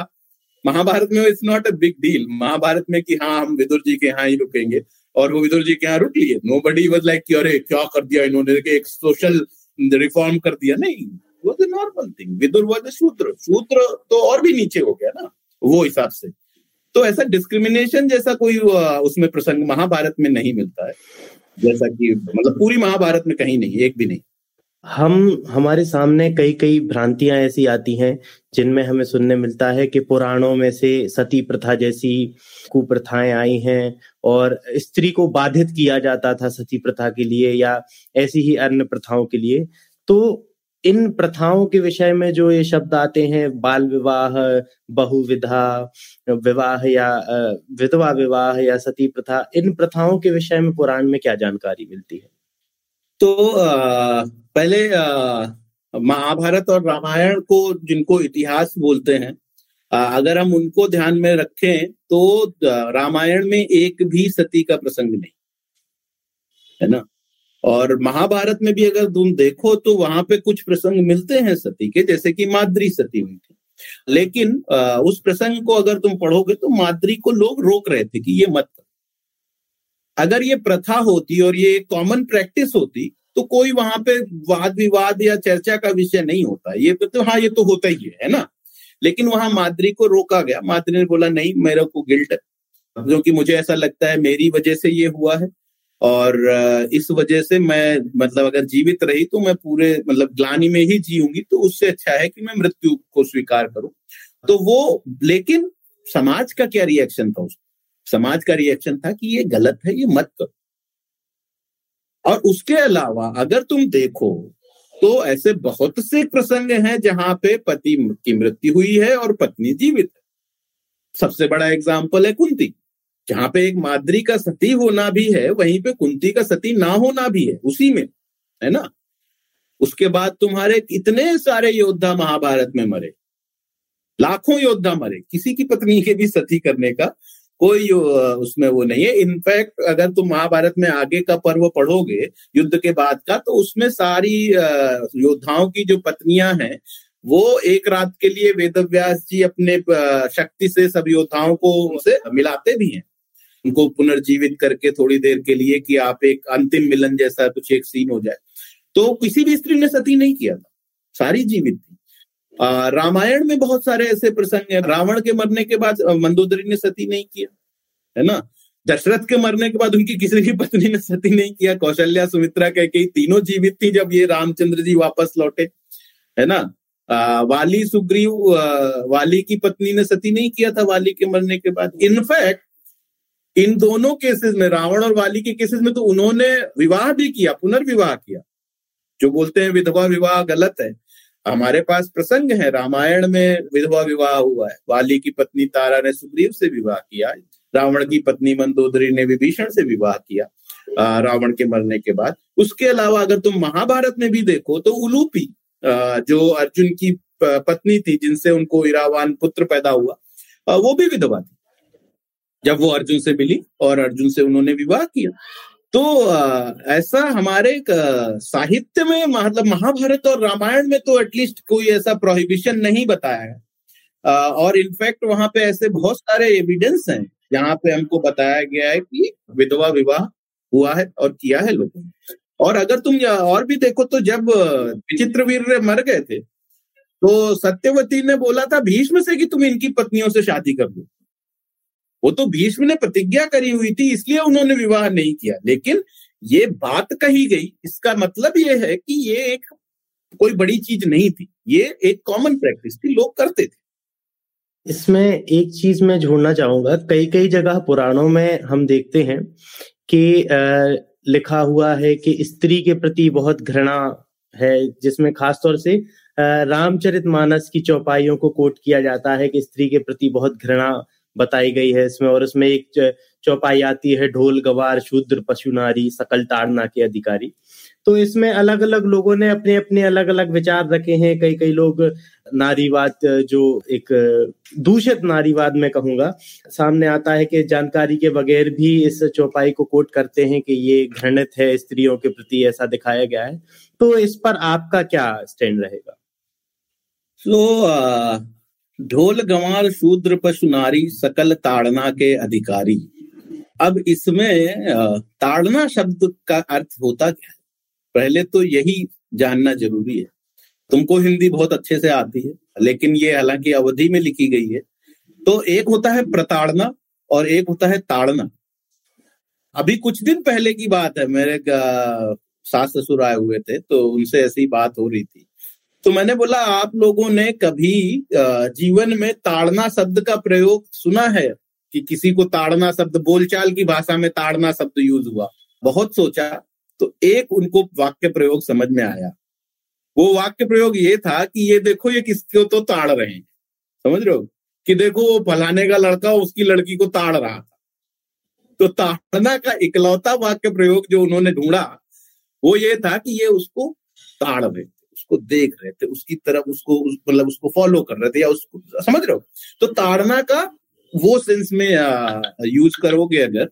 S2: महाभारत में it's not a big deal Mahabharata में कि हाँ हम विदुर जी के यहाँ ही रुकेंगे। और वो विदुर जी के यहाँ रुक लिए। नो बडी वॉज़ लाइक अरे, क्या कर दिया इन्होंने? एक सोशल रिफॉर्म कर दिया। नहीं वॉज़ वो नॉर्मल थिंग विदुर वॉज़ शूद्र। शूद्र तो और भी नीचे हो गया ना, वो हिसाब से। तो ऐसा डिस्क्रिमिनेशन जैसा कोई उसमें प्रसंग महाभारत में नहीं मिलता है। जैसा कि मतलब पूरी महाभारत में कहीं नहीं, एक भी नहीं।
S1: हम, हमारे सामने कई कई भ्रांतियाँ ऐसी आती हैं, जिनमें हमें सुनने मिलता है कि पुराणों में से सती प्रथा जैसी कुप्रथाएँ आई हैं और स्त्री को बाधित किया जाता था सती प्रथा के लिए या ऐसी ही अन्य प्रथाओं के लिए। तो इन प्रथाओं के विषय में जो ये शब्द आते हैं बाल विवाह बहुविधा विवाह या विधवा विवाह या सती प्रथा इन प्रथाओं के विषय में पुराण में क्या जानकारी मिलती है?
S2: तो आ, पहले महाभारत और रामायण को जिनको इतिहास बोलते हैं आ, अगर हम उनको ध्यान में रखें तो रामायण में एक भी सती का प्रसंग नहीं है ना? और महाभारत में भी अगर तुम देखो तो वहाँ पे कुछ प्रसंग मिलते हैं सती के, जैसे कि माद्री सती हुई थी। लेकिन उस प्रसंग को अगर तुम पढ़ोगे तो माद्री को लोग रोक रहे थे कि ये मत अगर ये प्रथा होती और ये कॉमन प्रैक्टिस होती तो कोई वहाँ पे वाद विवाद या चर्चा का विषय नहीं होता। ये तो हाँ ये तो होता ही है ना? लेकिन वहाँ माद्री को रोका गया। माद्री ने बोला, नहीं, मेरे को गिल्ट है। क्योंकि मुझे ऐसा लगता है, मेरी वजह से ये हुआ है। और इस वजह से मैं मतलब अगर जीवित रही तो मैं पूरे मतलब ग्लानी में ही जीऊँगी तो उससे अच्छा है कि मैं मृत्यु को स्वीकार करूँ। तो वो, लेकिन समाज का क्या रिएक्शन था उसको समाज का रिएक्शन था कि ये गलत है, ये मत करो। और उसके अलावा अगर तुम देखो तो ऐसे बहुत से प्रसंग हैं जहाँ पे पति की मृत्यु हुई है और पत्नी जीवित है। सबसे बड़ा एग्ज़ाम्पल है कुंती। जहाँ पे एक माद्री का सती होना भी है, वहीं पे कुंती का सती ना होना भी है, उसी में, है ना? उसके बाद तुम्हारे इतने सारे योद्धा महाभारत में मरे, लाखों योद्धा मरे, किसी की पत्नी के भी सती करने का कोई उसमें वो नहीं है। इनफैक्ट अगर तुम महाभारत में आगे का पर्व पढ़ोगे, युद्ध के बाद का तो उसमें सारी योद्धाओं की जो पत्नियाँ हैं, वो एक रात के लिए वेदव्यास जी अपने शक्ति से सब योद्धाओं को उसे मिलाते भी हैं। उनको पुनर्जीवित करके थोड़ी देर के लिए कि आप एक अंतिम मिलन जैसा कुछ एक सीन हो जाए। तो किसी भी स्त्री ने सती नहीं किया था सारी जीवित थी। रामायण में बहुत सारे ऐसे प्रसंग हैं। रावण के मरने के बाद मंदोदरी ने सती नहीं किया है ना? दशरथ के मरने के बाद उनकी किसी की पत्नी ने सती नहीं किया। कौशल्या सुमित्रा कह के तीनों जीवित थी जब ये रामचंद्र जी वापस लौटे है ना? आ, वाली सुग्रीव वाली की पत्नी ने सती नहीं किया था वाली के मरने के बाद। इनफैक्ट इन दोनों केसेस में, रावण और वाली के केसेस में तो उन्होंने विवाह भी किया, पुनर्विवाह किया। जो बोलते हैं विधवा विवाह गलत है। हमारे पास प्रसंग है, रामायण में विधवा विवाह हुआ है। वाली की पत्नी तारा ने सुग्रीव से विवाह किया, रावण की पत्नी मंदोदरी ने विभीषण से विवाह किया रावण के मरने के बाद। उसके अलावा अगर तुम महाभारत में भी देखो तो उलूपी जो अर्जुन की पत्नी थी, जिनसे उनको इरावान पुत्र पैदा हुआ वो भी विधवा थी। जब वो अर्जुन से मिली और अर्जुन से उन्होंने विवाह किया। तो ऐसा हमारे साहित्य में मतलब महाभारत और रामायण में तो एटलीस्ट कोई ऐसा प्रोहिबिशन नहीं बताया है। और इनफैक्ट वहाँ पे ऐसे बहुत सारे एविडेंस हैं। जहाँ पे हमको बताया गया है कि विधवा विवाह हुआ है और किया है लोगों ने। और अगर तुम और भी देखो तो जब विचित्र वीर मर गए थे तो सत्यवती ने बोला था भीष्म से कि तुम इनकी पत्नियों से शादी कर दो। वो तो भीष्म ने प्रतिज्ञा करी हुई थी, इसलिए उन्होंने विवाह नहीं किया। लेकिन ये बात कही गई, इसका मतलब ये है कि ये एक कोई बड़ी चीज़ नहीं थी, ये एक कॉमन प्रैक्टिस थी, लोग करते थे।
S1: इसमें एक चीज़ मैं जोड़ना चाहूँगा कई कई जगह पुराणों में हम देखते हैं कि लिखा हुआ है कि स्त्री के प्रति बहुत घृणा है, जिसमें खासतौर से रामचरित मानस की चौपाइयों को कोट किया जाता है कि स्त्री के प्रति बहुत घृणा बताई गई है इसमें। और इसमें एक चौपाई आती है ढोल गवार शूद्र पशु नारी सकल ताड़ना के अधिकारी। तो इसमें अलग अलग लोगों ने अपने अपने अलग अलग विचार रखे हैं। कई कई लोग नारीवाद जो एक दूषित नारीवाद में कहूँगा सामने आता है कि जानकारी के बगैर भी इस चौपाई को कोट करते हैं कि ये घृणित है स्त्रियों के प्रति ऐसा दिखाया गया है। तो इस पर आपका क्या स्टैंड रहेगा?
S2: तो so, ढोल गंवार शूद्र पशु नारी सकल ताड़ना के अधिकारी। अब इसमें ताड़ना शब्द का अर्थ होता क्या है? पहले तो यही जानना ज़रूरी है। तुमको हिंदी बहुत अच्छे से आती है, लेकिन ये हालाँकि अवधि में लिखी गई है। तो एक होता है प्रताड़ना और एक होता है ताड़ना। अभी कुछ दिन पहले की बात है, मेरे सास ससुर आए हुए थे तो उनसे ऐसी बात हो रही थी। तो मैंने बोला, आप लोगों ने कभी जीवन में ताड़ना शब्द का प्रयोग सुना है कि किसी को ताड़ना शब्द, बोलचाल की भाषा में ताड़ना शब्द यूज़ हुआ? बहुत सोचा तो एक उनको वाक्य प्रयोग समझ में आया। वो वाक्य प्रयोग ये था कि ये देखो, ये किसको तो ताड़ रहे हैं। समझ रहे हो? कि देखो, वो फलाने का लड़का उसकी लड़की को ताड़ रहा था। तो ताड़ना का इकलौता वाक्य प्रयोग जो उन्होंने ढूंढा, वो ये था कि ये उसको ताड़ रहे उसको देख रहे थे, उसकी तरफ़ उसको मतलब उसको फॉलो कर रहे थे या उसको, समझ रहे हो? तो ताड़ना का वो सेंस में यूज़ करोगे अगर,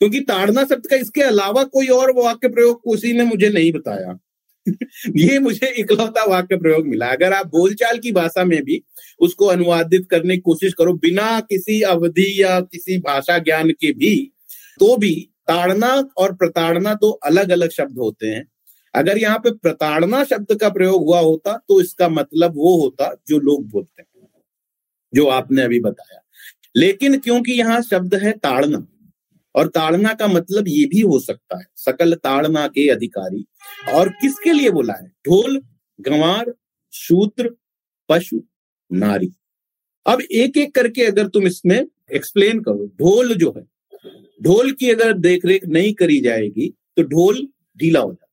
S2: क्योंकि ताड़ना शब्द का इसके अलावा कोई और वाक्य प्रयोग किसी ने मुझे नहीं बताया। [laughs] ये मुझे इकलौता वाक्य प्रयोग मिला। अगर आप बोलचाल की भाषा में भी उसको अनुवादित करने की कोशिश करो, बिना किसी अवधि या किसी भाषा ज्ञान के भी तो भी ताड़ना और प्रताड़ना तो अलग अलग शब्द होते हैं। अगर यहाँ पे प्रताड़ना शब्द का प्रयोग हुआ होता तो इसका मतलब वो होता जो लोग बोलते हैं, जो आपने अभी बताया। लेकिन क्योंकि यहाँ शब्द है ताड़ना, और ताड़ना का मतलब ये भी हो सकता है, सकल ताड़ना के अधिकारी। और किसके लिए बोला है? ढोल, गंवार, शूद्र, पशु, नारी। अब एक एक करके अगर तुम इसमें एक्सप्लेन करो, ढोल जो है, ढोल की अगर देखरेख नहीं करी जाएगी तो ढोल ढीला हो जाता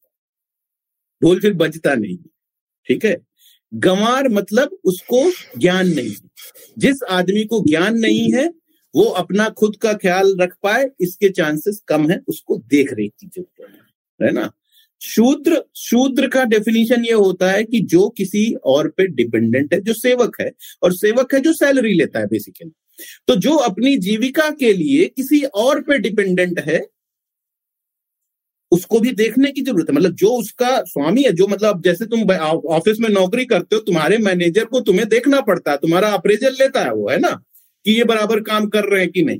S2: ढोल फिर बजता नहीं। ठीक है? गंवार मतलब उसको ज्ञान नहीं जिस आदमी को ज्ञान नहीं है, वो अपना खुद का ख्याल रख पाए, इसके चांसेस कम है, उसको देख रेख की ज़रूरत है। है ना? शूद्र शूद्र का डेफिनेशन ये होता है कि जो किसी और पे डिपेंडेंट है, जो सेवक है, और सेवक है जो सैलरी लेता है बेसिकली तो जो अपनी जीविका के लिए किसी और पे डिपेंडेंट है उसको भी देखने की ज़रूरत है। मतलब जो उसका स्वामी है, जो मतलब जैसे तुम ऑफ़िस में नौकरी करते हो, तुम्हारे मैनेजर को तुम्हें देखना पड़ता है, तुम्हारा अप्रेजल लेता है वो, है ना? कि ये बराबर काम कर रहे हैं कि नहीं।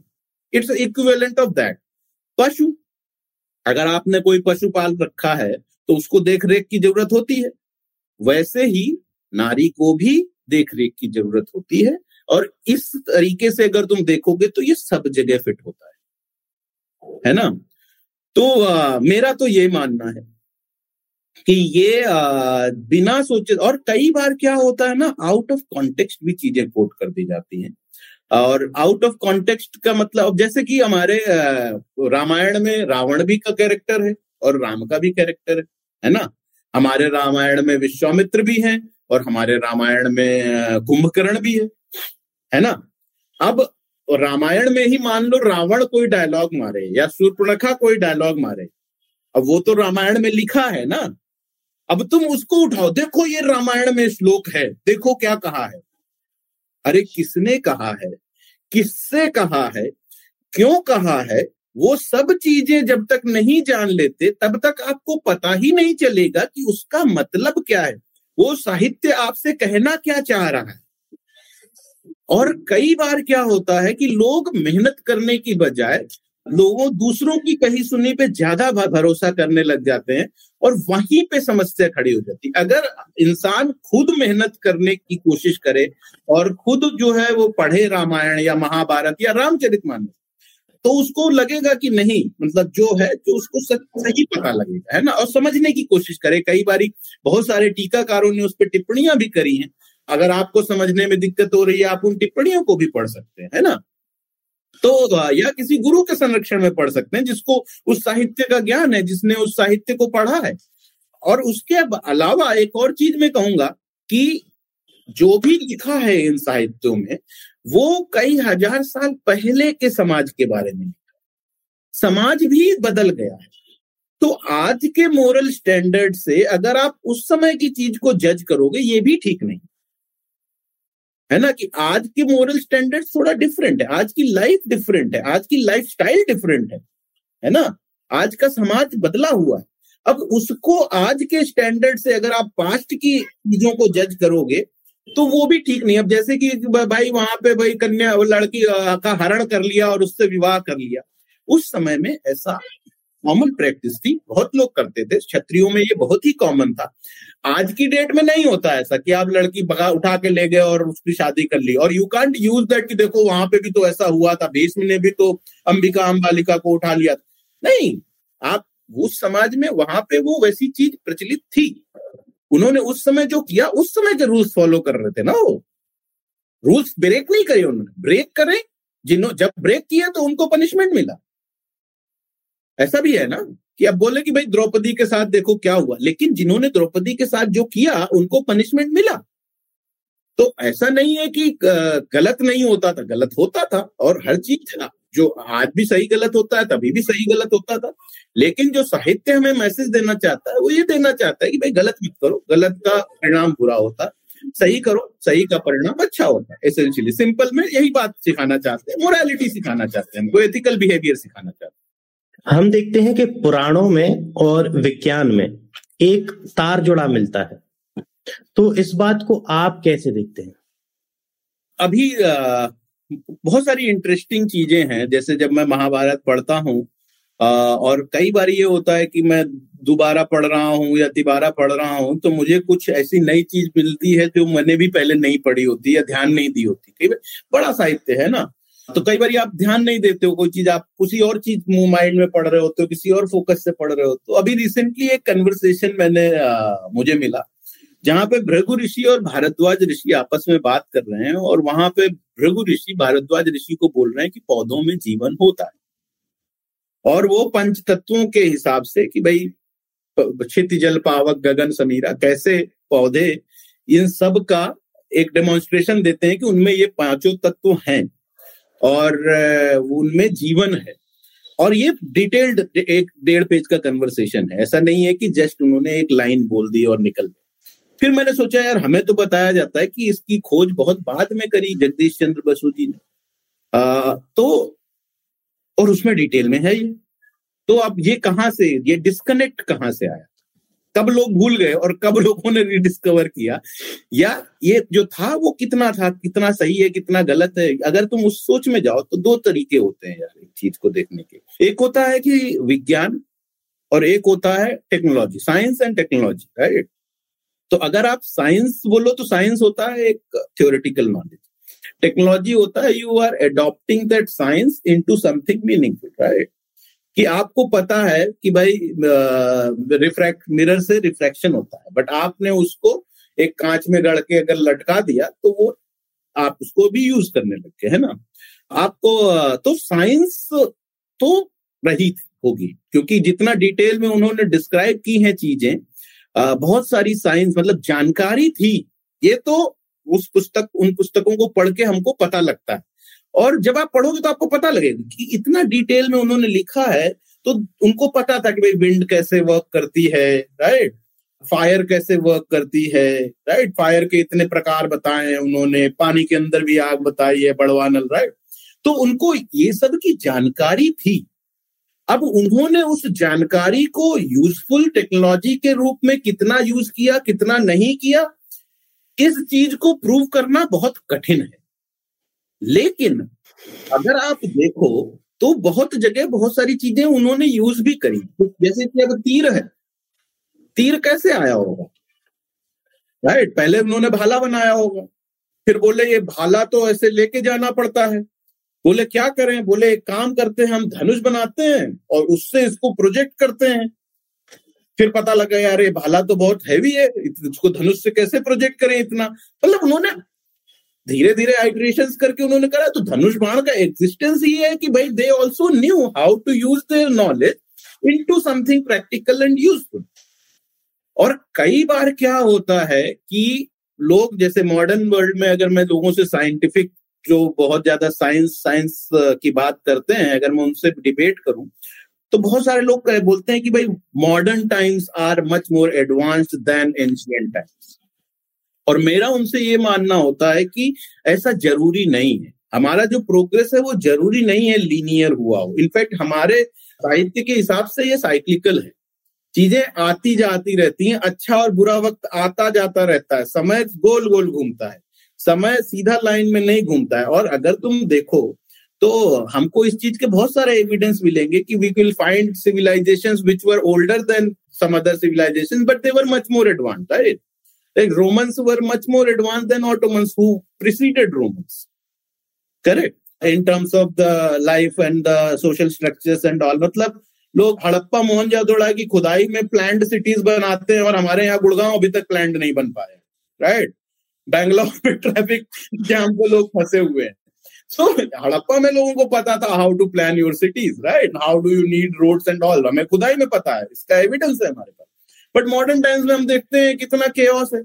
S2: इट्स इक्विवेलेंट ऑफ़ दैट पशु, अगर आपने कोई पशु पाल रखा है तो उसको देख रेख की ज़रूरत होती है। वैसे ही नारी को भी देख रेख की ज़रूरत होती है। और इस तरीके से अगर तुम देखोगे तो ये सब जगह फिट होता है। है ना? तो आ, मेरा तो ये मानना है कि ये आ, बिना सोचे और कई बार क्या होता है ना आउट ऑफ़ कॉन्टेक्स्ट भी चीज़ें कोट कर दी जाती हैं। और आउट ऑफ़ कॉन्टेक्स्ट का मतलब जैसे कि हमारे रामायण में रावण भी का कैरेक्टर है और राम का भी कैरेक्टर है है ना? हमारे रामायण में विश्वामित्र भी हैं और हमारे रामायण में कुंभकर्ण भी है है ना? अब रामायण में ही मान लो रावण कोई डायलॉग मारे या सूर्पणखा कोई डायलॉग मारे। अब वो तो रामायण में लिखा है ना। अब तुम उसको उठाओ। देखो ये रामायण में श्लोक है। देखो क्या कहा है। अरे किसने कहा है? किससे कहा है? क्यों कहा है? वो सब चीज़ें जब तक नहीं जान लेते, तब तक आपको पता ही नहीं चलेगा कि उसका मतलब क्या है। वो साहित्य आपसे कहना क्या चाह रहा है? और कई बार क्या होता है कि लोग मेहनत करने की बजाय लोगों दूसरों की कही सुनी पे ज़्यादा भरोसा करने लग जाते हैं और वहीं पे समस्या खड़ी हो जाती है। अगर इंसान खुद मेहनत करने की कोशिश करे और खुद जो है वो पढ़े रामायण या महाभारत या रामचरित मानस तो उसको लगेगा कि नहीं मतलब जो है, जो उसको सही पता लगेगा, है ना? और समझने की कोशिश करे। कई बारी बहुत सारे टीकाकारों ने उस पर टिप्पणियाँ भी करी हैं अगर आपको समझने में दिक्कत हो रही है, आप उन टिप्पणियों को भी पढ़ सकते हैं, है ना? तो या किसी गुरु के संरक्षण में पढ़ सकते हैं, जिसको उस साहित्य का ज्ञान है, जिसने उस साहित्य को पढ़ा है। और उसके अलावा एक और चीज़ मैं कहूँगा कि जो भी लिखा है इन साहित्यों में, वो कई हज़ार साल पहले के समाज के बारे में समाज भी बदल गया है। तो आज के मोरल स्टैंडर्ड से अगर आप उस समय की चीज़ को जज करोगे, ये भी ठीक नहीं। है ना कि आज के मोरल स्टैंडर्ड थोड़ा डिफरेंट है, आज की लाइफ डिफरेंट है, आज की लाइफ स्टाइल डिफरेंट है है ना? आज का समाज बदला हुआ है। अब उसको आज के स्टैंडर्ड से अगर आप पास्ट की चीज़ों को जज करोगे तो वो भी ठीक नहीं अब जैसे कि भाई वहाँ पे भाई कन्या लड़की का हरण कर लिया और उससे विवाह कर लिया। उस समय में ऐसा कॉमन प्रैक्टिस थी, बहुत लोग करते थे, क्षत्रियो में ये बहुत ही कॉमन था। आज की डेट में नहीं होता ऐसा कि आप लड़की भगा, उठा के ले गए और उसकी शादी कर ली। और यू कांट यूज़ दैट कि देखो, वहाँ पे भी तो ऐसा हुआ था, भीष्म ने भी तो अंबिका अंबालिका को उठा लिया नहीं, आप उस समाज में, वहाँ पे वो वैसी चीज़ प्रचलित थी। उन्होंने उस समय जो किया, उस समय के रूल्स फॉलो कर रहे थे ना वो। रूल्स ब्रेक नहीं करे उन्होंने। ब्रेक करे जिन्होंने जब ब्रेक किया तो उनको पनिशमेंट मिला। ऐसा भी है ना? कि अब बोले कि भाई द्रौपदी के साथ देखो क्या हुआ। लेकिन जिन्होंने द्रौपदी के साथ जो किया, उनको पनिशमेंट मिला। तो ऐसा नहीं है कि गलत नहीं होता था। गलत होता था और हर चीज़ जो आज भी सही गलत होता है, तभी भी सही गलत होता था। लेकिन जो साहित्य हमें मैसेज देना चाहता है, वो ये देना चाहता है कि भाई गलत मत करो। गलत का परिणाम बुरा होता। सही करो, सही का परिणाम अच्छा होता है। एसेंशियली सिंपल में यही बात सिखाना चाहते हैं। मोरालिटी सिखाना चाहते हैं। हमको एथिकल बिहेवियर सिखाना चाहते हैं।
S1: हम देखते हैं कि पुराणों में और विज्ञान में एक तार जुड़ा मिलता है। तो इस बात को आप कैसे देखते हैं?
S2: अभी बहुत सारी इंटरेस्टिंग चीज़ें हैं। जैसे जब मैं महाभारत पढ़ता हूँ और कई बार ये होता है कि मैं दोबारा पढ़ रहा हूँ या तिबारा पढ़ रहा हूँ तो मुझे कुछ ऐसी नई चीज़ मिलती है जो मैंने भी पहले नहीं पढ़ी होती या ध्यान नहीं दी होती। बड़ा साहित्य है ना? तो कई बार आप ध्यान नहीं देते हो कोई चीज़ आप किसी और चीज़ माइंड में पढ़ रहे होते हो किसी और फोकस से पढ़ रहे हो। तो अभी रिसेंटली एक कन्वर्सेशन मैंने आ, मुझे मिला जहाँ पे भृगु ऋषि और भारद्वाज ऋषि आपस में बात कर रहे हैं और वहाँ पे भृगु ऋषि भारद्वाज ऋषि को बोल रहे हैं कि पौधों में जीवन होता है। और वो पंच तत्वों के हिसाब से कि भाई क्षित जल पावक गगन समीरा कैसे पौधे इन सब का एक डेमोन्स्ट्रेशन देते हैं कि उनमें ये पाँचों तत्व हैं। और उनमें जीवन है। और ये डिटेल्ड एक डेढ़ पेज का कन्वर्सेशन है। ऐसा नहीं है कि जस्ट उन्होंने एक लाइन बोल दी और निकल गए। फिर मैंने सोचा यार हमें तो बताया जाता है कि इसकी खोज बहुत बाद में करी जगदीश चंद्र बसु जी ने। आ, तो और उसमें डिटेल में है ये। तो अब ये कहाँ से ये डिस्कनेक्ट कहाँ से आया? कब लोग भूल गए और कब लोगों ने रिडिस्कवर किया। या ये जो था, वो कितना था, कितना सही है, कितना गलत है? अगर तुम उस सोच में जाओ तो दो तरीके होते हैं यार एक चीज़ को देखने के। एक होता है कि विज्ञान और एक होता है technology science and technology right तो अगर आप साइंस बोलो तो साइंस होता है एक थियोरिटिकल नॉलेज टेक्नोलॉजी होता है you are adopting that science into something meaningful right कि आपको पता है कि भाई रिफ्रैक्ट मिरर से रिफ्रैक्शन होता है। बट आपने उसको एक कांच में गढ़ के अगर लटका दिया तो वो आप उसको भी यूज़ करने लग गए, है ना? आपको तो साइंस तो रही होगी। क्योंकि जितना डिटेल में उन्होंने डिस्क्राइब की है चीज़ें बहुत सारी साइंस मतलब जानकारी थी। ये तो उस पुस्तक, उन पुस्तकों को पढ़ के हमको पता लगता है। और जब आप पढ़ोगे तो आपको पता लगेगा कि इतना डिटेल में उन्होंने लिखा है तो उनको पता था कि भाई विंड कैसे वर्क करती है राइट फायर कैसे वर्क करती है राइट फायर के इतने प्रकार बताए हैं उन्होंने, पानी के अंदर भी आग बताई है, बड़वानल राइट तो उनको ये सब की जानकारी थी। अब उन्होंने उस जानकारी को यूजफुल टेक्नोलॉजी के रूप में कितना यूज़ किया, कितना नहीं किया, इस चीज़ को प्रूव करना बहुत कठिन है। लेकिन अगर आप देखो तो बहुत जगह बहुत सारी चीज़ें उन्होंने यूज़ भी करी। जैसे कि अब तीर है। तीर कैसे आया होगा? राइट पहले उन्होंने भाला बनाया होगा। फिर बोले, ये भाला तो ऐसे लेके जाना पड़ता है। बोले, क्या करें? बोले, एक काम करते हैं, हम धनुष बनाते हैं और उससे इसको प्रोजेक्ट करते हैं। फिर पता लगा, यार, ये भाला तो बहुत हैवी है इसको धनुष से कैसे प्रोजेक्ट करें इतना? मतलब उन्होंने धीरे धीरे आइट्रेशन करके उन्होंने करा तो धनुष बाण का एग्जिस्टेंस ही है कि भाई they also knew how to use their knowledge into something practical and useful और कई बार क्या होता है कि लोग, जैसे मॉडर्न वर्ल्ड में अगर मैं लोगों से साइंटिफिक जो बहुत ज़्यादा साइंस साइंस की बात करते हैं, अगर मैं उनसे डिबेट करूँ तो बहुत सारे लोग बोलते हैं कि भाई modern times are much more advanced than ancient times और मेरा उनसे ये मानना होता है कि ऐसा ज़रूरी नहीं है। हमारा जो प्रोग्रेस है वो ज़रूरी नहीं है लीनियर हुआ हो। इनफैक्ट हमारे साहित्य के हिसाब से ये साइक्लिकल है। चीज़ें आती जाती रहती हैं अच्छा और बुरा वक्त आता जाता रहता है। समय गोल गोल घूमता है। समय सीधा लाइन में नहीं घूमता है। और अगर तुम देखो तो हमको इस चीज़ के बहुत सारे एविडेंस मिलेंगे कि we will find civilization which were older than some other civilization but they were much more advance right Like Romans were much more advanced than Ottomans who preceded Romans. Correct? In terms of the life and the social structures and all. मतलब लोग हड़प्पा मोहनजोदड़ो की खुदाई में planned cities बनाते हैं और हमारे यहाँ गुड़गांव अभी तक प्लैंड नहीं बन पाए राइट बैंगलोर में ट्रैफ़िक जैम को लोग फंसे हुए हैं। सो so, हड़प्पा में लोगों को पता था how to plan your cities right how do you need roads and all हमें खुदाई में पता है। इसका एविडेंस है हमारे पास। बट मॉडर्न टाइम्स में हम देखते हैं कितना केओस है।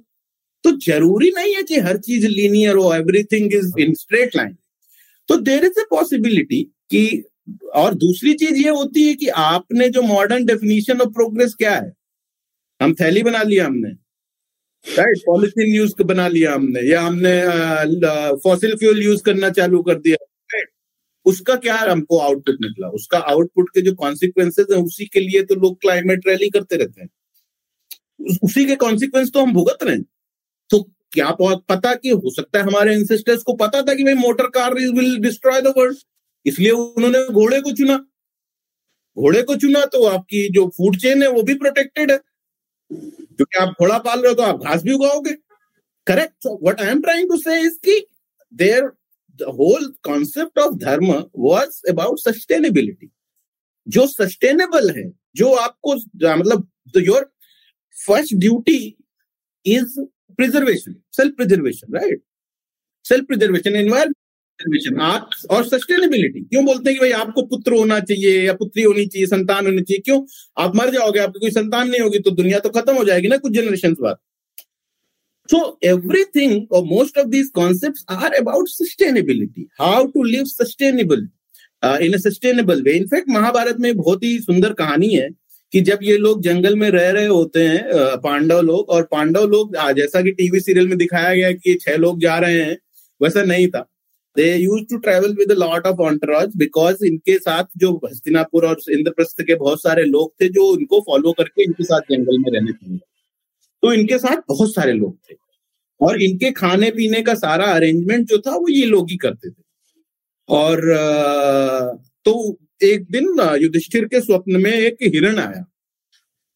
S2: तो ज़रूरी नहीं है कि हर चीज़ लीनियर हो everything is in straight line तो देर इज़ ए पॉसिबिलिटी कि, और दूसरी चीज़ ये होती है कि आपने जो मॉडर्न डेफिनेशन ऑफ़ प्रोग्रेस क्या है? हम थैली बना लिया हमने। राइट पॉलिथीन यूज़ बना लिया हमने। या हमने फॉसिल फ्यूल यूज़ करना चालू कर दिया। राइट उसका क्या हमको आउटपुट निकला? उसका आउटपुट के जो कॉन्सिक्वेंसेज है, उसी के लिए तो लोग क्लाइमेट रैली करते रहते हैं। उसी के कॉन्सिक्वेंस तो हम भुगत रहे हैं। तो क्या पता कि हो सकता है हमारे इंसिस्टर्स को पता था कि भाई motor car will destroy the world इसलिए उन्होंने घोड़े को चुना। घोड़े को चुना तो आपकी जो फ़ूड चेन है वो भी प्रोटेक्टेड है। क्योंकि आप घोड़ा पाल रहे हो तो आप घास भी उगाओगे। Correct what I am trying to say there the whole concept of dharma was about sustainability जो सस्टेनेबल है, जो आपको मतलब your first duty is preservation, self-preservation, right? Self-preservation, environment और सस्टेनेबिलिटी क्यों बोलते हैं कि भाई आपको पुत्र होना चाहिए या पुत्री होनी चाहिए संतान होनी चाहिए क्यों आप मर जाओगे आपकी कोई संतान नहीं होगी तो दुनिया तो खत्म हो जाएगी ना कुछ जनरेशन बाद So everything or most of these concepts are about sustainability. How to live sustainable uh, in a sustainable way. In fact, Mahabharat में बहुत ही सुंदर कहानी है कि जब ये लोग जंगल में रह रहे होते हैं पांडव लोग, और पांडव लोग जैसा कि टीवी सीरियल में दिखाया गया कि छह लोग जा रहे हैं, वैसा नहीं था। They use to travel with lot of entourage because इनके साथ जो हस्तिनापुर और इंद्रप्रस्थ के बहुत सारे लोग थे, जो इनको फॉलो करके इनके साथ जंगल में रहने थे तो इनके साथ बहुत सारे लोग थे। और इनके खाने पीने का सारा अरेंजमेंट जो था, वो ये लोग ही करते थे। और तो एक दिन युधिष्ठिर के स्वप्न में एक हिरण आया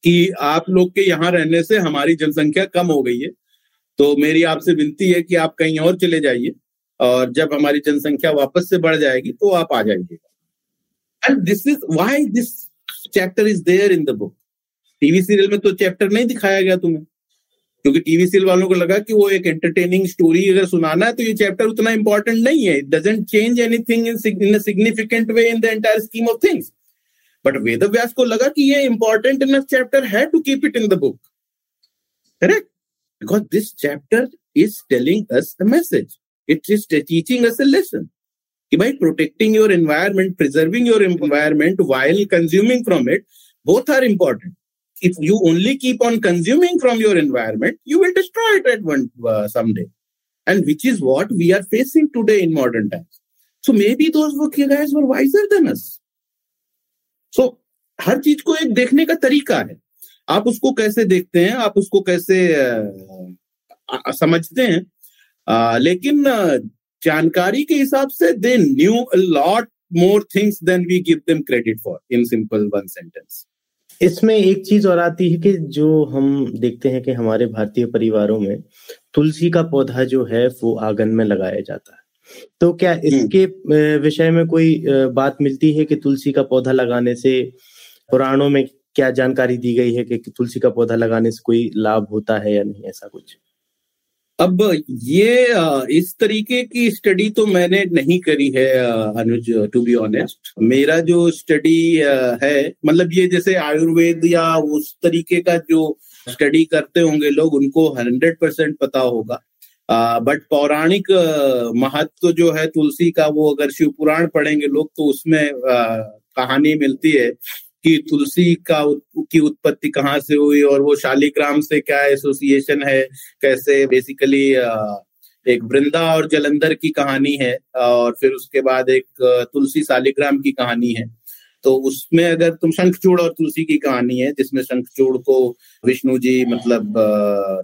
S2: कि आप लोग के यहाँ रहने से हमारी जनसंख्या कम हो गई है। तो मेरी आपसे विनती है कि आप कहीं और चले जाइए और जब हमारी जनसंख्या वापस से बढ़ जाएगी तो आप आ जाइएगा। And this is why this chapter is there in the book TV serial में तो चैप्टर नहीं दिखाया गया तुम्हें। क्योंकि टीवी सीरियल वालों को लगा कि वो एक एंटरटेनिंग स्टोरी अगर सुनाना है तो ये चैप्टर उतना इंपॉर्टेंट नहीं है। It doesn't change anything in significant way in the entire scheme of things but Ved Vyas को लगा कि ये इंपॉर्टेंट इन चैप्टर है to keep it in the book correct because this chapter is telling us the message It is teaching us a lesson. By protecting your environment, preserving your environment while consuming from it, both are important. If you only keep on consuming from your environment, you will destroy it at one uh, someday. And which is what we are facing today in modern times. So maybe those guys were wiser than us. So हर चीज़ को एक देखने का तरीका है आप उसको कैसे देखते हैं आप उसको कैसे आ, समझते हैं आ, लेकिन जानकारी के हिसाब से they knew lot more things than we give them credit for in simple one sentence
S1: इसमें एक चीज़ और आती है कि जो हम देखते हैं कि हमारे भारतीय परिवारों में तुलसी का पौधा जो है वो आँगन में लगाया जाता है तो क्या। इसके विषय में कोई बात मिलती है कि तुलसी का पौधा लगाने से पुराणों में क्या जानकारी दी गई है कि तुलसी का पौधा लगाने से कोई लाभ होता है या नहीं ऐसा कुछ
S2: अब ये इस तरीके की स्टडी तो मैंने नहीं करी है अनुज टू बी ऑनेस्ट मेरा जो स्टडी है मतलब ये जैसे आयुर्वेद या उस तरीके का जो स्टडी करते होंगे लोग, उनको हंड्रेड परसेंट पता होगा। बट पौराणिक महत्व जो है तुलसी का, वो अगर शिव पुराण पढ़ेंगे लोग तो उसमें कहानी मिलती है। कि तुलसी का की उत्पत्ति कहाँ से हुई और वो शालीग्राम से क्या एसोसिएशन है? कैसे बेसिकली एक वृंदा और जलंधर की कहानी है और फिर उसके बाद एक तुलसी शालीग्राम की कहानी है। तो उसमें अगर तुम शंखचूड़ और तुलसी की कहानी है, जिसमें शंखचूड़ को विष्णु जी मतलब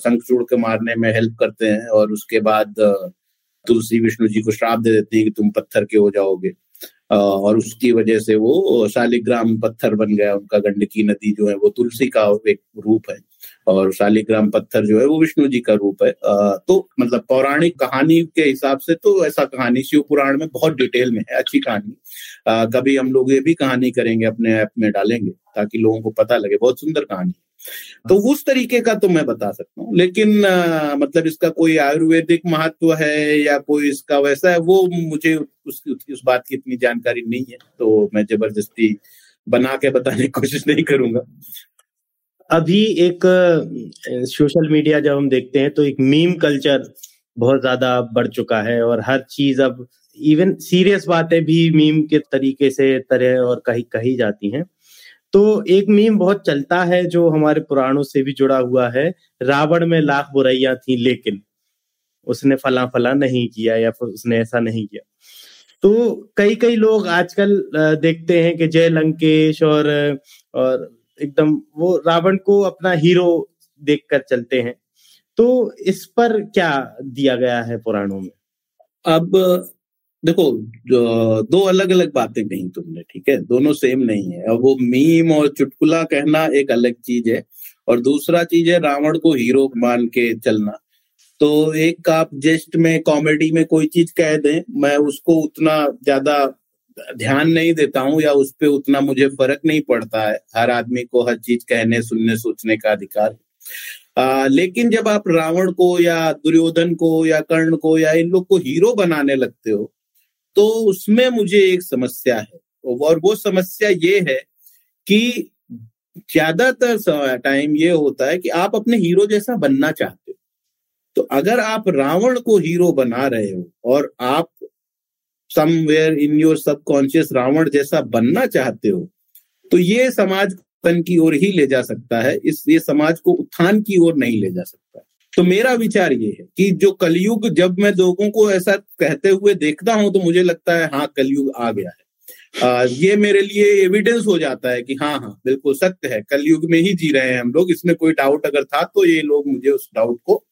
S2: शंखचूड़ के मारने में हेल्प करते हैं और उसके बाद तुलसी विष्णु जी को श्राप दे देती है कि तुम पत्थर के हो जाओगे। और उसकी वजह से वो शालिग्राम पत्थर बन गया, उनका गंडकी नदी जो है, वो तुलसी का एक रूप है। और शालिग्राम पत्थर जो है वो विष्णु जी का रूप है। तो मतलब पौराणिक कहानी के हिसाब से तो ऐसा कहानी शिव पुराण में बहुत डिटेल में है अच्छी कहानी। कभी हम लोग ये भी कहानी करेंगे अपने ऐप में डालेंगे ताकि लोगों को पता लगे बहुत सुंदर कहानी तो उस तरीके का तो मैं बता सकता हूँ लेकिन आ, मतलब इसका कोई आयुर्वेदिक महत्व है या कोई इसका वैसा है वो मुझे उस, उस बात की इतनी जानकारी नहीं है तो मैं ज़बरदस्ती बना के बताने की कोशिश नहीं करूँगा।
S1: अभी एक सोशल मीडिया जब हम देखते हैं तो एक मीम कल्चर बहुत ज़्यादा बढ़ चुका है और हर चीज़ अब इवन सीरियस बातें भी मीम के तरीके से तरह और कही कही जाती हैं। तो एक मीम बहुत चलता है जो हमारे पुराणों से भी जुड़ा हुआ है। रावण में लाख बुराइयाँ थी, लेकिन उसने फला फला नहीं किया या फिर उसने ऐसा नहीं किया। तो कई कई लोग आजकल देखते हैं कि जय लंकेश और और एकदम वो रावण को अपना हीरो देखकर चलते हैं। तो इस पर क्या दिया गया है पुराणों में?
S2: अब, देखो दो अलग अलग बातें कही तुमने, ठीक है? दोनों सेम नहीं है। अब वो मीम और चुटकुला कहना एक अलग चीज़ है और दूसरा चीज़ है रावण को हीरो मान के चलना। तो एक आप जेस्ट में कॉमेडी में कोई चीज़ कह दें, मैं उसको उतना ज़्यादा ध्यान नहीं देता हूँ या उस पर उतना मुझे फ़र्क नहीं पड़ता है। हर आदमी को हर चीज़ कहने सुनने सोचने का अधिकार आ, लेकिन जब आप रावण को या दुर्योधन को या कर्ण को या इन लोग को हीरो बनाने लगते हो तो उसमें मुझे एक समस्या है। और वो समस्या ये है कि ज़्यादातर टाइम ये होता है कि आप अपने हीरो जैसा बनना चाहते हो। तो अगर आप रावण को हीरो बना रहे हो और आप somewhere in your subconscious Ravan जैसा बनना चाहते हो तो ये समाज तन की ओर ही ले जा सकता है। इस ये समाज को उत्थान की ओर नहीं ले जा सकता तो मेरा विचार ये है कि जो कलयुग जब मैं लोगों को ऐसा कहते हुए देखता हूँ तो मुझे लगता है हाँ कलयुग आ गया है। आ, ये मेरे लिए एविडेंस हो जाता है कि हाँ हाँ बिल्कुल सत्य है। कलयुग में ही जी रहे हैं हम लोग। इसमें कोई डाउट अगर था तो ये लोग मुझे उस डाउट को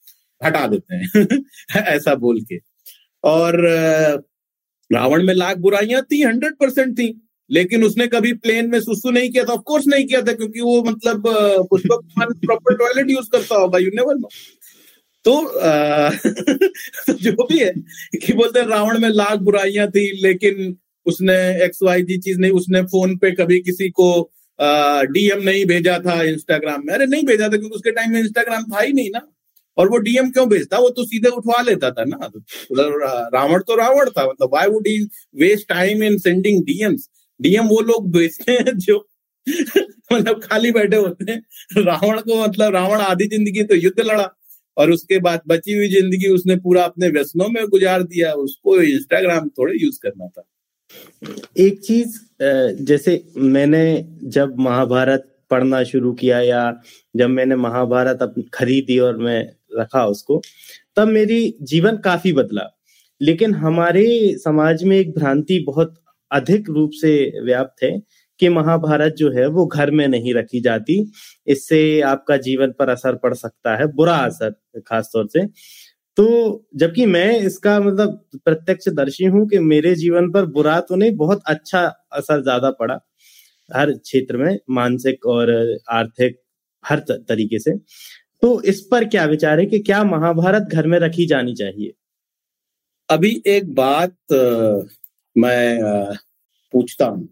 S2: हटा देते हैं [laughs] ऐसा बोल के। और रावण में लाख बुराइयाँ थी हंड्रेड परसेंट थी लेकिन उसने कभी प्लेन में सुसु नहीं किया था। ऑफकोर्स नहीं किया था क्योंकि वो मतलब पुष्पक प्रॉपर टॉयलेट यूज़ करता होगा यू नेवर नो तो, आ, [laughs] तो जो भी है कि बोलते हैं रावण में लाख बुराइयाँ थी लेकिन उसने एक्स वाई जी चीज़ नहीं उसने फ़ोन पे कभी किसी को डीएम नहीं भेजा था इंस्टाग्राम में। अरे नहीं भेजा था क्योंकि उसके टाइम में इंस्टाग्राम था ही नहीं ना। और वो डीएम क्यों भेजता? वो तो सीधे उठवा लेता था ना। रावण तो रावण था मतलब why would he waste time in sending DMs DM वो लोग भेजते हैं जो मतलब खाली बैठे होते हैं। रावण को मतलब रावण आधी ज़िंदगी तो युद्ध लड़ा, और उसके बाद बची हुई ज़िंदगी उसने पूरा अपने व्यसनों में गुजार दिया, उसको इंस्टाग्राम थोड़े यूज़ करना था।
S1: एक चीज़ जैसे मैंने जब महाभारत पढ़ना शुरू किया या जब मैंने महाभारत खरीदी और मैं रखा उसको, तब मेरी जीवन काफ़ी बदला। लेकिन हमारे समाज में एक भ्रांति बहुत अधिक रूप से व्याप्त है कि महाभारत जो है वो घर में नहीं रखी जाती। इससे आपका जीवन पर असर पड़ सकता है, बुरा असर खासतौर से। तो जबकि मैं इसका मतलब प्रत्यक्ष दर्शी हूँ कि मेरे जीवन पर बुरा तो नहीं, बहुत अच्छा असर ज़्यादा पड़ा। हर क्षेत्र में मानसिक और आर्थिक हर तरीके से। तो इस पर क्या विचार है कि क्या महाभारत घर में रखी जानी चाहिए?
S2: अभी एक बात मैं पूछता हूँ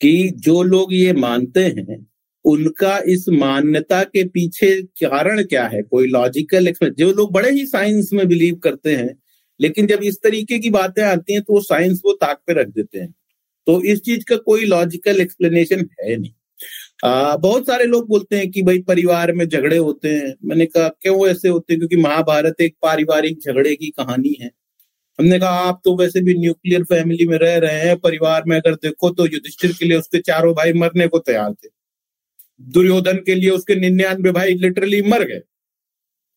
S2: कि जो लोग ये मानते हैं, उनका इस मान्यता के पीछे कारण क्या है? कोई लॉजिकल जो लोग बड़े ही साइंस में बिलीव करते हैं, लेकिन जब इस तरीके की बातें आती हैं तो वो साइंस को ताक पे रख देते हैं। तो इस चीज़ का कोई लॉजिकल एक्सप्लेनेशन है नहीं। आ, बहुत सारे लोग बोलते हैं कि भाई परिवार में झगड़े होते हैं। मैंने कहा क्यों ऐसे होते हैं? क्योंकि महाभारत एक पारिवारिक झगड़े की कहानी है। हमने कहा आप तो वैसे भी न्यूक्लियर फैमिली में रह रहे हैं। परिवार में अगर देखो तो युधिष्ठिर के लिए उसके चारों भाई मरने को तैयार थे। दुर्योधन के लिए उसके निन्यानवे भाई लिटरली मर गए।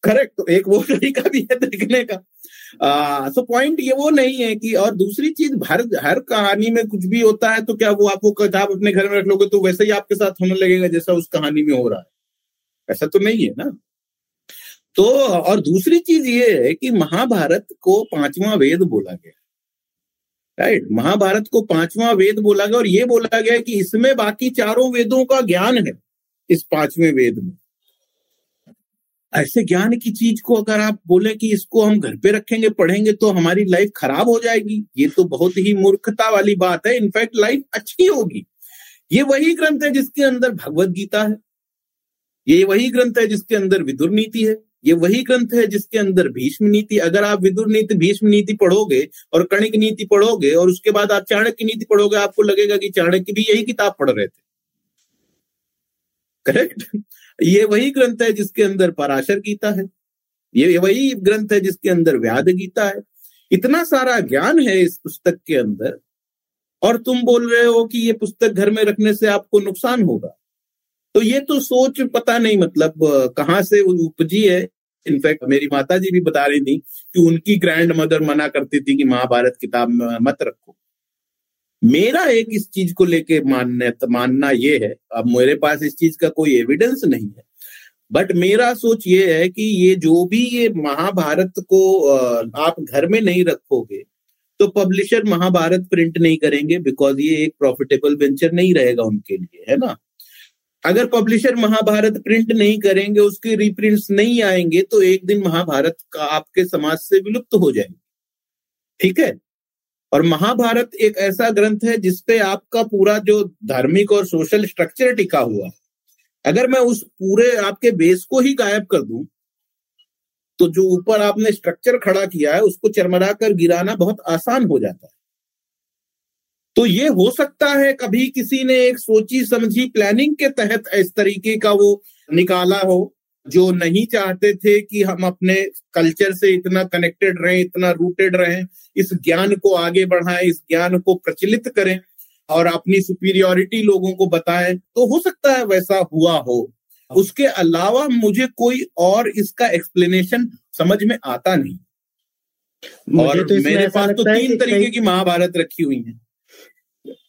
S2: करेक्ट तो एक वो तरीका भी है देखने का। सो पॉइंट ये वो नहीं है कि, और दूसरी चीज़, हर हर कहानी में कुछ भी होता है तो क्या वो आपको किताब अपने घर में रख लोगे तो वैसे ही आपके साथ होने लगेगा जैसा उस कहानी में हो रहा है। ऐसा तो नहीं है ना? तो और दूसरी चीज़ ये है कि महाभारत को पांचवा वेद बोला गया। राइट महाभारत को पांचवा वेद बोला गया, और ये बोला गया कि इसमें बाकी चारों वेदों का ज्ञान है, इस पाँचवें वेद में। ऐसे ज्ञान की चीज़ को अगर आप बोले कि इसको हम घर पे रखेंगे, पढ़ेंगे तो हमारी लाइफ खराब हो जाएगी। ये तो बहुत ही मूर्खता वाली बात है। इनफैक्ट लाइफ अच्छी होगी। ये वही ग्रंथ है जिसके अंदर भगवत गीता है। ये वही ग्रंथ है जिसके अंदर विदुर नीति है। ये वही ग्रंथ है जिसके अंदर भीष्म नीति। अगर आप विदुर नीति, भीष्म नीति पढ़ोगे और कणिक नीति पढ़ोगे और उसके बाद आप चाणक्य नीति पढ़ोगे, आपको लगेगा कि चाणक्य भी यही किताब पढ़ रहे थे। करेक्ट? ये वही ग्रंथ है जिसके अंदर पराशर गीता है। ये वही ग्रंथ है जिसके अंदर व्याध गीता है। इतना सारा ज्ञान है इस पुस्तक के अंदर, और तुम बोल रहे हो कि ये पुस्तक घर में रखने से आपको नुकसान होगा। तो ये तो सोच, पता नहीं मतलब कहाँ से उपजी है। इनफैक्ट मेरी माता जी भी बता रही थी कि उनकी ग्रैंड मदर मना करती थी कि महाभारत किताब मत रखो। मेरा एक इस चीज़ को लेके मानने, मानना ये है, अब मेरे पास इस चीज़ का कोई एविडेंस नहीं है बट मेरा सोच ये है कि ये जो भी ये महाभारत को आप घर में नहीं रखोगे तो पब्लिशर महाभारत प्रिंट नहीं करेंगे बिकॉज़ ये एक प्रॉफिटेबल वेंचर नहीं रहेगा उनके लिए, है ना? अगर पब्लिशर महाभारत प्रिंट नहीं करेंगे, उसके रिप्रिंट्स नहीं आएँगे तो एक दिन महाभारत का आपके समाज से विलुप्त हो जाएँगे, ठीक है? और महाभारत एक ऐसा ग्रंथ है जिसपे आपका पूरा जो धार्मिक और सोशल स्ट्रक्चर टिका हुआ है। अगर मैं उस पूरे आपके बेस को ही गायब कर दूँ तो जो ऊपर आपने स्ट्रक्चर खड़ा किया है, उसको चरमरा कर गिराना बहुत आसान हो जाता है। तो ये हो सकता है कभी किसी ने एक सोची समझी प्लानिंग के तहत इस तरीके का वो निकाला हो। जो नहीं चाहते थे कि हम अपने कल्चर से इतना कनेक्टेड रहें इतना रूटेड रहें इस ज्ञान को आगे बढ़ाएँ इस ज्ञान को प्रचलित करें और अपनी सुपीरियोरिटी लोगों को बताएँ तो हो सकता है वैसा हुआ हो। उसके अलावा मुझे कोई और इसका एक्सप्लेनेशन समझ में आता नहीं। और तो मेरे पास तो तीन तरीके की महाभारत रखी हुई है।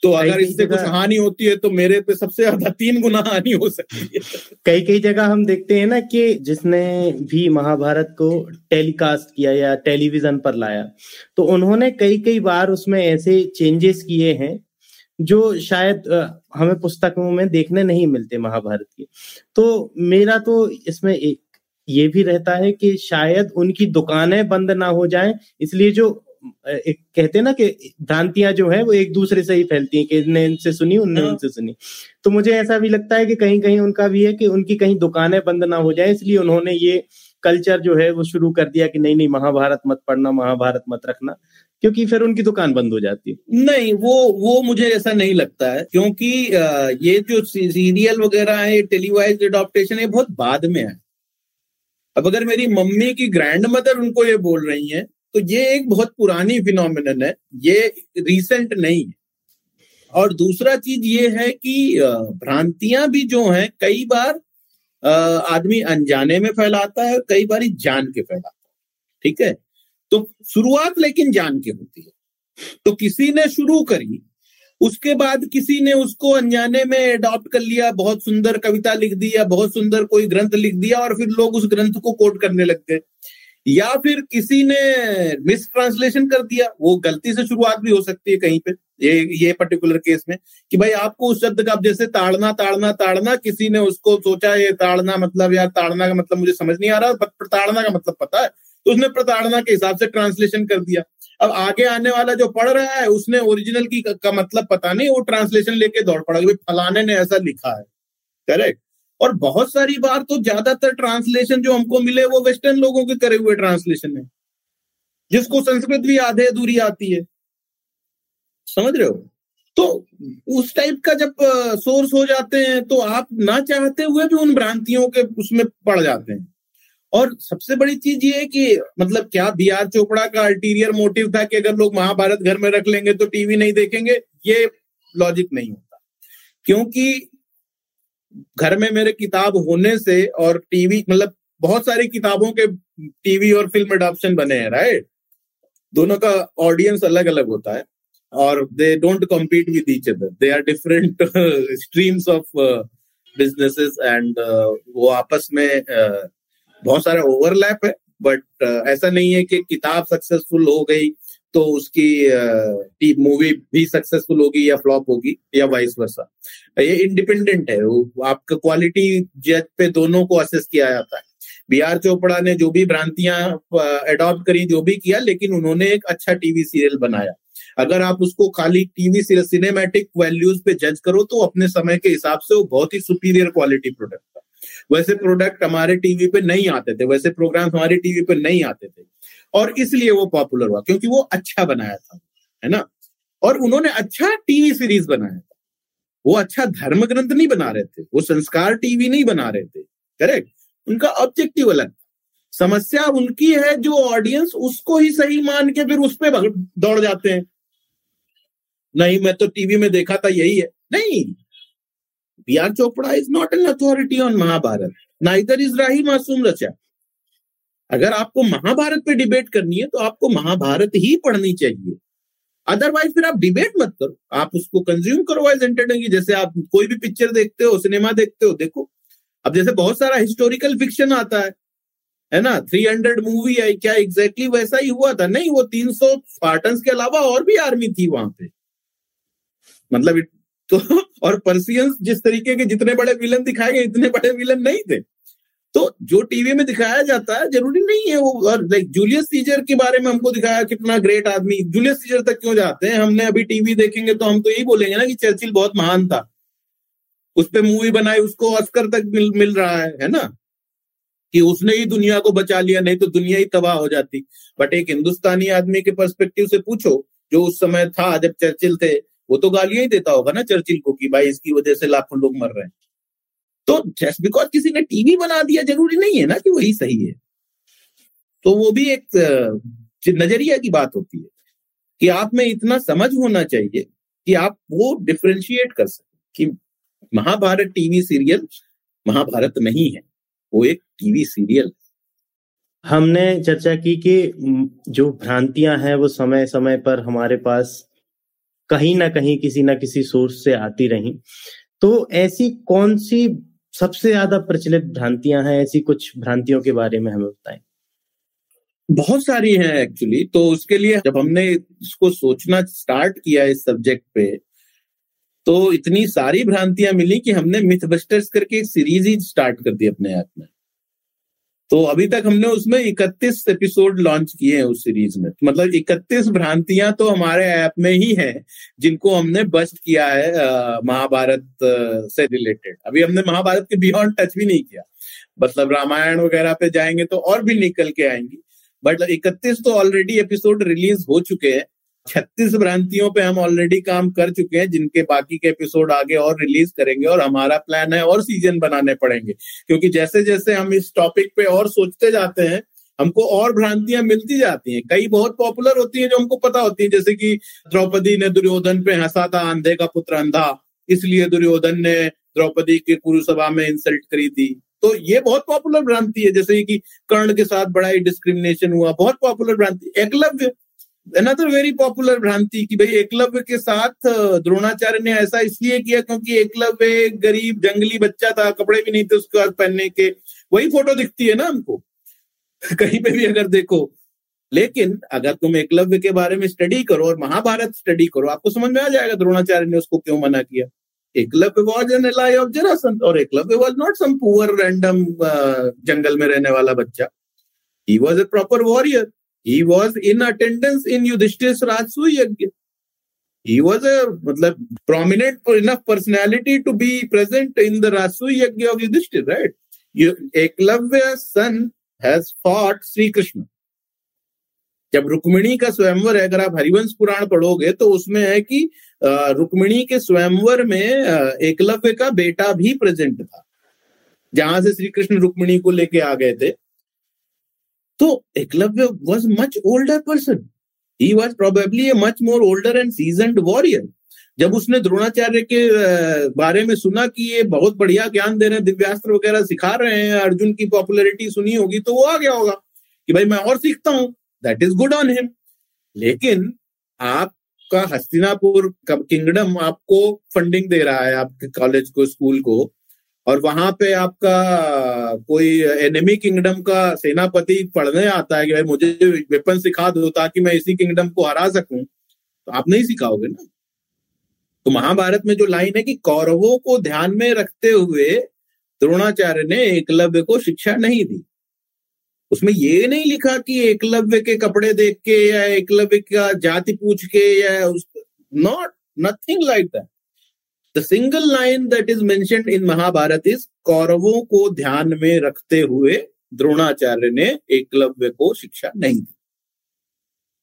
S2: तो अगर इससे कुछ हानि होती है तो मेरे पे सबसे ज़्यादा तीन गुना हानि हो सकती है।
S1: कई कई जगह हम देखते हैं ना कि जिसने भी महाभारत को टेलीकास्ट किया या टेलीविज़न पर लाया तो उन्होंने कई कई बार उसमें ऐसे चेंजेस किए हैं जो शायद हमें पुस्तकों में देखने नहीं मिलते महाभारत की। तो मेरा तो इसमें एक ये भी रहता है कि शायद उनकी दुकानें बंद ना हो जाएँ इसलिए जो एक कहते हैं ना कि भ्रांतियाँ जो है वो एक दूसरे से ही फैलती हैं कि इनने इनसे सुनी उनने हाँ। उनसे सुनी। तो मुझे ऐसा भी लगता है कि कहीं कहीं उनका भी है कि उनकी कहीं दुकानें बंद ना हो जाए इसलिए उन्होंने ये कल्चर जो है वो शुरू कर दिया कि नहीं नहीं महाभारत मत पढ़ना महाभारत मत रखना क्योंकि फिर उनकी दुकान बंद हो जाती
S2: है। नहीं वो वो मुझे ऐसा नहीं लगता है क्योंकि ये जो सीरियल वगैरह है टेलीवाइज अडोप्टेशन है बहुत बाद में है। अब अगर मेरी मम्मी की ग्रैंड मदर उनको ये बोल रही है तो ये एक बहुत पुरानी फिनोमिनन है, ये रिसेंट नहीं है। और दूसरा चीज़ ये है कि भ्रांतियाँ भी जो हैं, कई बार आदमी अनजाने में फैलाता है कई बार जान के फैलाता है। ठीक है? तो शुरुआत लेकिन जान के होती है। तो किसी ने शुरू करी, उसके बाद किसी ने उसको अनजाने में अडॉप्ट कर लिया, बहुत सुंदर कविता लिख दी या बहुत सुंदर कोई ग्रंथ लिख दिया और फिर लोग उस ग्रंथ को कोट करने लग गए। या फिर किसी ने मिस ट्रांसलेशन कर दिया, वो गलती से शुरुआत भी हो सकती है कहीं पे, ये ये पर्टिकुलर केस में, कि भाई आपको उस शब्द का जैसे ताड़ना ताड़ना ताड़ना, किसी ने उसको सोचा, ये ताड़ना मतलब यार ताड़ना का मतलब मुझे समझ नहीं आ रहा प्रताड़ना का मतलब पता है तो उसने प्रताड़ना के हिसाब से ट्रांसलेशन कर दिया। अब आगे आने वाला जो पढ़ रहा है, उसने ओरिजिनल की का मतलब पता नहीं, वो ट्रांसलेशन लेके दौड़ पड़ा फलाने ने ऐसा लिखा है। करेक्ट और बहुत सारी बार तो ज़्यादातर ट्रांसलेशन जो हमको मिले वो वेस्टर्न लोगों के करे हुए ट्रांसलेशन है, जिसको संस्कृत भी आधे अधूरी आती है। समझ रहे हो? तो उस टाइप का जब सोर्स हो जाते हैं तो आप ना चाहते हुए भी उन भ्रांतियों के उसमें पड़ जाते हैं। और सबसे बड़ी चीज़ ये है कि मतलब क्या बी आर चोपड़ा का अल्टीरियर मोटिव था कि अगर लोग महाभारत घर में रख लेंगे तो टीवी नहीं देखेंगे, ये लॉजिक नहीं होता। क्योंकि घर में मेरे किताब होने से और टीवी मतलब बहुत सारी किताबों के टीवी और फ़िल्म अडॉप्शन बने हैं राइट दोनों का ऑडियंस अलग अलग होता है और they don't compete with each other they are different streams of businesses and वो आपस में uh, बहुत सारा ओवरलैप है बट uh, ऐसा नहीं है कि किताब सक्सेसफुल हो गई तो उसकी मूवी भी सक्सेसफुल होगी या फ्लॉप होगी या वाइस वर्सा ये इंडिपेंडेंट है आपका क्वालिटी जज पे दोनों को असेस किया जाता है। बी आर चोपड़ा ने जो भी भ्रांतियाँ एडॉप्ट करी, जो भी किया, लेकिन उन्होंने एक अच्छा टीवी सीरियल बनाया। अगर आप उसको खाली टीवी सीरियल सिनेमैटिक वैल्यूज़ पे जज करो तो अपने समय के हिसाब से वो बहुत ही सुपीरियर क्वालिटी प्रोडक्ट था। वैसे प्रोडक्ट हमारे टीवी पे नहीं आते थे, वैसे प्रोग्राम हमारे टीवी पे नहीं आते थे। और इसलिए वो पॉपुलर हुआ, क्योंकि वो अच्छा बनाया था, है ना? और उन्होंने अच्छा टीवी सीरीज़ बनाया था। वो अच्छा धर्म ग्रंथ नहीं बना रहे थे, वो संस्कार टीवी नहीं बना रहे थे करेक्ट उनका ऑब्जेक्टिव अलग समस्या उनकी है जो ऑडियंस उसको ही सही मान के फिर उस पर दौड़ जाते हैं। नहीं, मैं तो टीवी में देखा था, यही है। नहीं! B R Chopra is not an authority on Mahabharata neither is Rahi Masoom Raza अगर आपको महाभारत पे डिबेट करनी है तो आपको महाभारत ही पढ़नी चाहिए। अदरवाइज़ फिर आप डिबेट मत करो। आप उसको कंज्यूम करो वाइज एंटरटेनिंग जैसे आप कोई भी पिक्चर देखते हो सिनेमा देखते हो, देखो। अब जैसे बहुत सारा हिस्टोरिकल फिक्शन आता है है ना? थ्री हंड्रेड मूवी आई, क्या एग्जैक्टली exactly वैसा ही हुआ था? नहीं, वो तीन सौ स्पार्टन्स के अलावा और भी आर्मी थी वहाँ पे। मतलब [laughs] तो और पर्सियंस जिस तरीके के जितने बड़े विलन दिखाए गए, इतने बड़े विलन नहीं थे। तो जो टीवी में दिखाया जाता है ज़रूरी नहीं है वो लाइक जूलियस सीजर के बारे में हमको दिखाया कितना ग्रेट आदमी। जूलियस सीजर तक क्यों जाते हैं? हमने अभी टीवी देखेंगे तो हम तो यही बोलेंगे ना कि चर्चिल बहुत महान था। उस पर मूवी बनाई उसको ऑस्कर तक मिल, मिल रहा है है ना? कि उसने ही दुनिया को बचा लिया नहीं तो दुनिया ही तबाह हो जाती। बट एक हिंदुस्तानी आदमी के पर्सपेक्टिव से पूछो जो उस समय था जब चर्चिल थे वो तो गालियाँ ही देता होगा ना चर्चिल को कि भाई इसकी वजह से लाखों लोग मर रहे हैं। तो जस्ट बिकॉज़ किसी ने टीवी बना दिया ज़रूरी नहीं है ना कि वही सही है। तो वो भी एक नज़रिया की बात होती है कि आप में इतना समझ होना चाहिए कि आप वो डिफ्रेंशिएट कर सकें कि महाभारत टीवी सीरियल महाभारत नहीं है वो एक टीवी सीरियल
S1: हमने चर्चा की कि जो भ्रांतियाँ हैं वो समय समय पर हमारे पास कहीं ना कहीं किसी ना किसी सोर्स से आती रही। तो ऐसी कौन सी सबसे ज़्यादा प्रचलित भ्रांतियाँ हैं, ऐसी कुछ भ्रांतियों के बारे में हमें बताएँ।
S2: बहुत सारी हैं एक्चुअली तो उसके लिए जब हमने इसको सोचना स्टार्ट किया इस सब्जेक्ट पे तो इतनी सारी भ्रांतियाँ मिली कि हमने मिथ बस्टर्स करके एक सीरीज़ ही स्टार्ट कर दी अपने आप में। तो अभी तक हमने उसमें 31 एपिसोड लॉन्च किए हैं उस सीरीज़ में। मतलब 31 भ्रांतियाँ तो हमारे ऐप में ही हैं, जिनको हमने बस्ट किया है महाभारत से रिलेटेड अभी हमने महाभारत के बियॉन्ड टच भी नहीं किया। मतलब रामायण वगैरह पे जाएँगे तो और भी निकल के आएँगी। बट इकतीस तो ऑलरेडी एपिसोड रिलीज़ हो चुके हैं। छत्तीस भ्रांतियों पे हम ऑलरेडी काम कर चुके हैं, जिनके बाकी के एपिसोड आगे और रिलीज़ करेंगे और हमारा प्लान है और सीज़न बनाने पड़ेंगे। क्योंकि जैसे जैसे हम इस टॉपिक पे और सोचते जाते हैं, हमको और भ्रांतियाँ मिलती जाती हैं। कई बहुत पॉपुलर होती हैं जो हमको पता होती हैं, जैसे कि द्रौपदी ने दुर्योधन पे हंसा था अंधे का पुत्र अंधा। इसलिए दुर्योधन ने द्रौपदी की कुरुसभा में इंसल्ट करी थी। तो ये बहुत पॉपुलर भ्रांति है, जैसे कि कर्ण के साथ बड़ा ही डिस्क्रिमिनेशन हुआ। बहुत पॉपुलर भ्रांति। एकलव्य अनदर वेरी पॉपुलर भ्रांति कि भाई एकलव्य के साथ द्रोणाचार्य ने ऐसा इसलिए किया क्योंकि एकलव्य गरीब, जंगली बच्चा था, कपड़े भी नहीं थे उसके बाद पहनने के। वही फ़ोटो दिखती है ना हमको। [laughs] कहीं पे भी अगर देखो। लेकिन अगर तुम एकलव्य के बारे में स्टडी करो और महाभारत स्टडी करो, आपको समझ में आ जाएगा द्रोणाचार्य ने उसको क्यों मना किया। Eklavya was an ally of Jarasandh और Eklavya was not some poor random जंगल में रहने वाला बच्चा। He was a proper warrior he was in attendance in Yudhishthir Rajasuya yagna he was a मतलब prominent enough personality to be present in the Rasu Yajna of Yudhishthir, right? Eklavya's son has fought Sri Krishna. जब रुक्मिणी का स्वयंवर है अगर आप हरिवंश पुराण पढ़ोगे तो उसमें है कि रुक्मिणी के स्वयंवर में एकलव्य का बेटा भी प्रेजेंट था जहाँ से श्री कृष्ण रुक्मिणी को लेके आ गए थे तो Eklavya was much older person he was probably a much more older and seasoned warrior जब उसने द्रोणाचार्य के बारे में सुना कि ये बहुत बढ़िया ज्ञान दे रहे हैं, दिव्यास्त्र वगैरह सिखा रहे हैं, अर्जुन की पॉपुलैरिटी सुनी होगी तो वो आ गया होगा कि भाई मैं और सीखता हूँ। That is good on him लेकिन आपका हस्तिनापुर किंगडम आपको फंडिंग दे रहा है, आपके कॉलेज को स्कूल को। और वहाँ पे आपका कोई एनिमी किंगडम का सेनापति पढ़ने आता है कि भाई मुझे वेपन सिखा दो ताकि मैं इसी किंगडम को हरा सकूँ तो आप नहीं सिखाओगे ना? तो महाभारत में जो लाइन है कि कौरवों को ध्यान में रखते हुए द्रोणाचार्य ने एकलव्य को शिक्षा नहीं दी। उसमें ये नहीं लिखा कि एकलव्य के कपड़े देख के या एकलव्य का जाति पूछ के या उस not nothing like that the single line that is mentioned in Mahabharata is कौरवों को ध्यान में रखते हुए द्रोणाचार्य ने एकलव्य को शिक्षा नहीं दी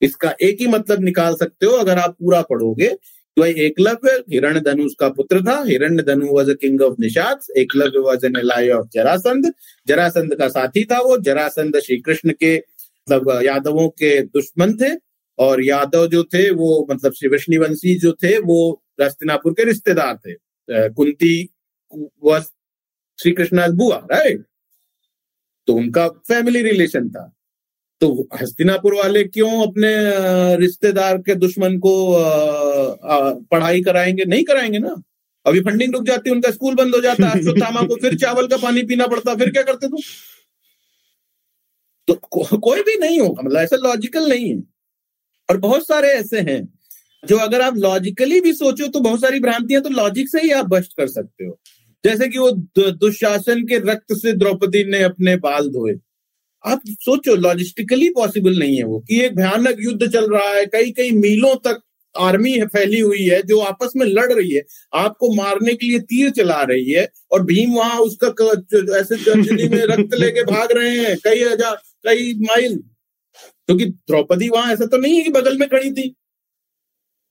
S2: इसका एक ही मतलब निकाल सकते हो, अगर आप पूरा पढ़ोगे तो एकलव्य हिरण्य धनुष का पुत्र था Hiranyadhanu was a king of Nishad Eklavya was an ally of Jarasandh Jarasandh का साथी था वो जरासंध श्री कृष्ण के मतलब यादवों के दुश्मन थे, और यादव जो थे वो मतलब श्री विष्णुवंशी जो थे वो हस्तिनापुर के रिश्तेदार थे। कुंती वॉज़ श्री कृष्ण बुआ राइट तो उनका फैमिली रिलेशन था। तो हस्तिनापुर वाले क्यों अपने रिश्तेदार के दुश्मन को पढ़ाई कराएँगे? नहीं कराएँगे ना। अभी फंडिंग रुक जाती उनका स्कूल बंद हो जाता है अश्वत्थामा [laughs] को फिर चावल का पानी पीना पड़ता फिर क्या करते तुम? तो को, कोई भी नहीं होगा मतलब ऐसा लॉजिकल नहीं है। और बहुत सारे ऐसे हैं जो अगर आप लॉजिकली भी सोचो तो बहुत सारी भ्रांतियाँ तो लॉजिक से ही आप बस्ट कर सकते हो। जैसे कि वो दुशासन के रक्त से द्रौपदी ने अपने बाल धोए। आप सोचो लॉजिस्टिकली पॉसिबल नहीं है वो कि एक भयानक युद्ध चल रहा है कई कई मीलों तक आर्मी है फैली हुई है जो आपस में लड़ रही है आपको मारने के लिए तीर चला रही है और भीम वहाँ उसका ऐसे में रक्त [laughs] लेके भाग रहे हैं कई हज़ार कई माइल। क्योंकि तो द्रौपदी वहाँ ऐसा तो नहीं है कि बगल में खड़ी थी।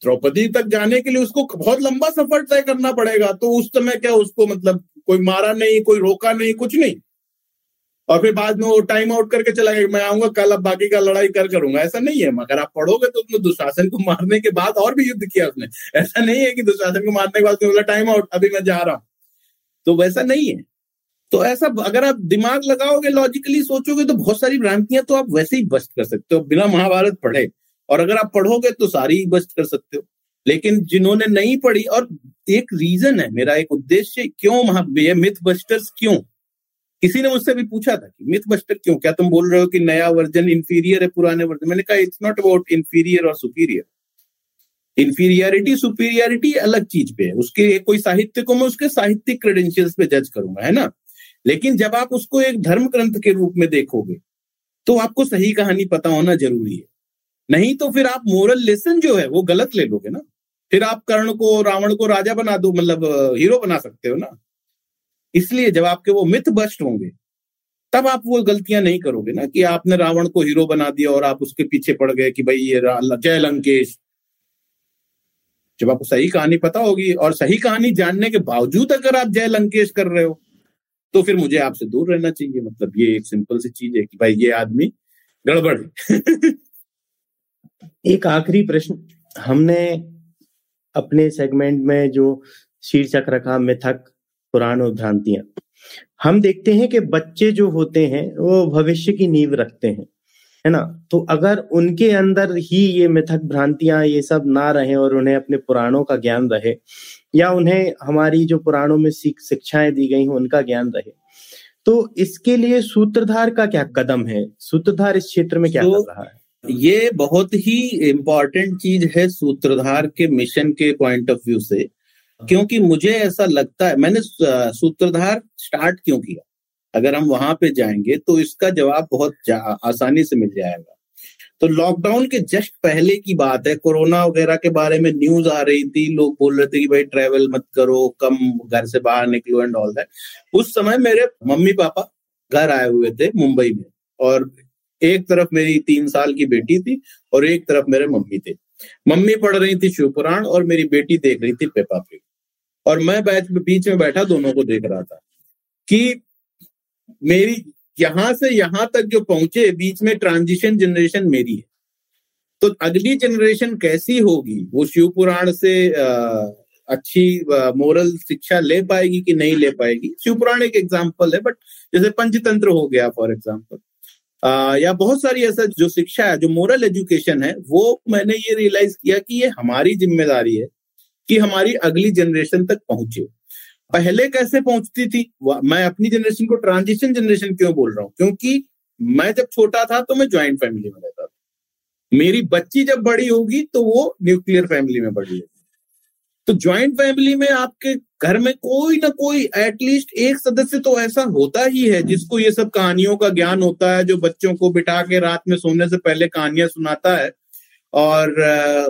S2: द्रौपदी तक जाने के लिए उसको बहुत लंबा सफ़र तय करना पड़ेगा। तो उस समय क्या उसको मतलब कोई मारा नहीं, कोई रोका नहीं, कुछ नहीं। और फिर बाद में वो टाइम आउट करके चला गया मैं आऊँगा, कल अब बाकी का लड़ाई कर करूँगा। ऐसा नहीं है। मगर आप पढ़ोगे तो उसने दुशासन को मारने के बाद और भी युद्ध किया उसने। ऐसा नहीं है कि दुशासन को मारने के बाद बोला टाइम आउट अभी मैं जा रहा हूँ। तो वैसा नहीं है। तो ऐसा अगर आप दिमाग लगाओगे लॉजिकली सोचोगे तो बहुत सारी भ्रांतियाँ तो आप वैसे ही बस्ट कर सकते हो। बिना महाभारत पढ़े। और अगर आप पढ़ोगे तो सारी बस्ट कर सकते हो। लेकिन जिन्होंने नहीं पढ़ी, और एक रीजन है, मेरा एक उद्देश्य, क्यों ये मिथ बस्टर्स क्यों? किसी ने मुझसे भी पूछा था कि मिथ बस्टर क्यों? क्या तुम बोल रहे हो कि नया वर्जन इंफीरियर है, पुराने वर्जन मैंने कहा इट्स नॉट अबाउट इंफीरियर और सुपीरियर इंफीरियरिटी सुपीरियरिटी अलग चीज़ पे है। उसके कोई साहित्य को मैं उसके साहित्यिक क्रेडेंशियल्स पे जज करूँगा, है ना? लेकिन जब आप उसको एक धर्म ग्रंथ के रूप में देखोगे तो आपको सही कहानी पता होना ज़रूरी है। नहीं तो फिर आप मोरल लेसन जो है, वो गलत ले लोगे ना। फिर आप कर्ण को, रावण को राजा बना दो मतलब हीरो बना सकते हो ना। इसलिए जब आपके वो मिथ बस्ट होंगे, तब आप वो गलतियाँ नहीं करोगे ना, कि आपने रावण को हीरो बना दिया और आप उसके पीछे पड़ गए कि भाई ये जय लंकेश। जब आपको सही कहानी पता होगी और सही कहानी जानने के बावजूद अगर आप जय लंकेश कर रहे हो तो फिर मुझे आपसे दूर रहना चाहिए। मतलब ये एक सिंपल सी चीज़ है कि भाई ये आदमी गड़बड़ [laughs]
S1: एक आखिरी प्रश्न। हमने अपने सेगमेंट में जो शीर्षक रखा मिथक पुराण और भ्रांतियाँ। हम देखते हैं कि बच्चे जो होते हैं वो भविष्य की नींव रखते हैं है ना? तो अगर उनके अंदर ही ये मिथक भ्रांतियाँ ये सब ना रहे और उन्हें अपने पुराणों का ज्ञान रहे या उन्हें हमारी जो पुराणों में शिक्षाएँ दी गई हैं उनका ज्ञान रहे तो इसके लिए सूत्रधार का क्या कदम है? सूत्रधार इस क्षेत्र में क्या तो, कर रहा है?
S2: ये बहुत ही इम्पोर्टेंट चीज़ है सूत्रधार के मिशन के पॉइंट ऑफ़ व्यू से। क्योंकि मुझे ऐसा लगता है, मैंने सूत्रधार स्टार्ट क्यों किया? अगर हम वहाँ पे जाएँगे तो इसका जवाब बहुत आसानी से मिल जाएगा। तो लॉकडाउन के जस्ट पहले की बात है, कोरोना वगैरह के बारे में न्यूज़ आ रही थी, लोग बोल रहे थे कि भाई ट्रेवल मत करो, कम घर से बाहर निकलो एंड ऑल दैट उस समय मेरे मम्मी पापा घर आए हुए थे मुंबई में और एक तरफ़ मेरी तीन साल की बेटी थी और एक तरफ़ मेरे मम्मी थे। मम्मी पढ़ रही थी शिवपुराण और मेरी बेटी देख रही थी पेपा पिग और मैं बैच बीच में बैठा दोनों को देख रहा था कि मेरी यहाँ से यहाँ तक जो पहुँचे बीच में ट्रांजिशन जनरेशन मेरी है। तो अगली जनरेशन कैसी होगी? वो शिव पुराण से आ, अच्छी मोरल शिक्षा ले पाएगी कि नहीं ले पाएगी? शिव पुराण एक एग्ज़ाम्पल है बट जैसे पंचतंत्र हो गया फॉर एग्ज़ाम्पल या बहुत सारी ऐसा जो शिक्षा है, जो मोरल एजुकेशन है, वो मैंने ये रियलाइज़ किया कि ये हमारी ज़िम्मेदारी है कि हमारी अगली जनरेशन तक पहुँचे। पहले कैसे पहुँचती थी? मैं अपनी जनरेशन को ट्रांजिशन जनरेशन क्यों बोल रहा हूँ? क्योंकि मैं जब छोटा था तो मैं ज्वाइंट फैमिली में रहता था। मेरी बच्ची जब बड़ी होगी तो वो न्यूक्लियर फैमिली में बढ़ी है तो ज्वाइंट फैमिली में आपके घर में कोई ना कोई एटलीस्ट एक सदस्य तो ऐसा होता ही है जिसको ये सब कहानियों का ज्ञान होता है, जो बच्चों को बिठा के रात में सोने से पहले कहानियाँ सुनाता है। और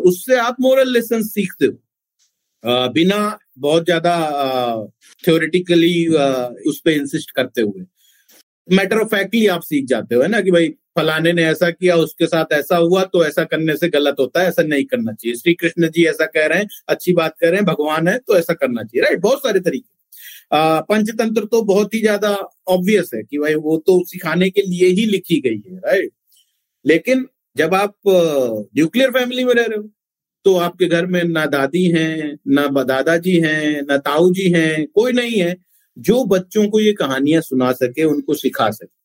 S2: उससे आप मोरल लेसन सीखते हो। बिना बहुत ज़्यादा थ्योरेटिकली उस पर इंसिस्ट करते हुए। मैटर ऑफ़ फैक्टली आप सीख जाते हो, है ना, कि भाई फलाने ने ऐसा किया, उसके साथ ऐसा हुआ तो ऐसा करने से गलत होता है, ऐसा नहीं करना चाहिए। श्री कृष्ण जी ऐसा कह रहे हैं, अच्छी बात कह रहे हैं, भगवान है तो ऐसा करना चाहिए राइट बहुत सारे तरीके। पंचतंत्र तो बहुत ही ज़्यादा ऑब्वियस है कि भाई वो तो सिखाने के लिए ही लिखी गई है राइट लेकिन जब आप न्यूक्लियर फैमिली में रह रहे हो तो आपके घर में ना दादी हैं, ना दादाजी हैं, ना ताऊ जी हैं, कोई नहीं है जो बच्चों को ये कहानियाँ सुना सके, उनको सिखा सके।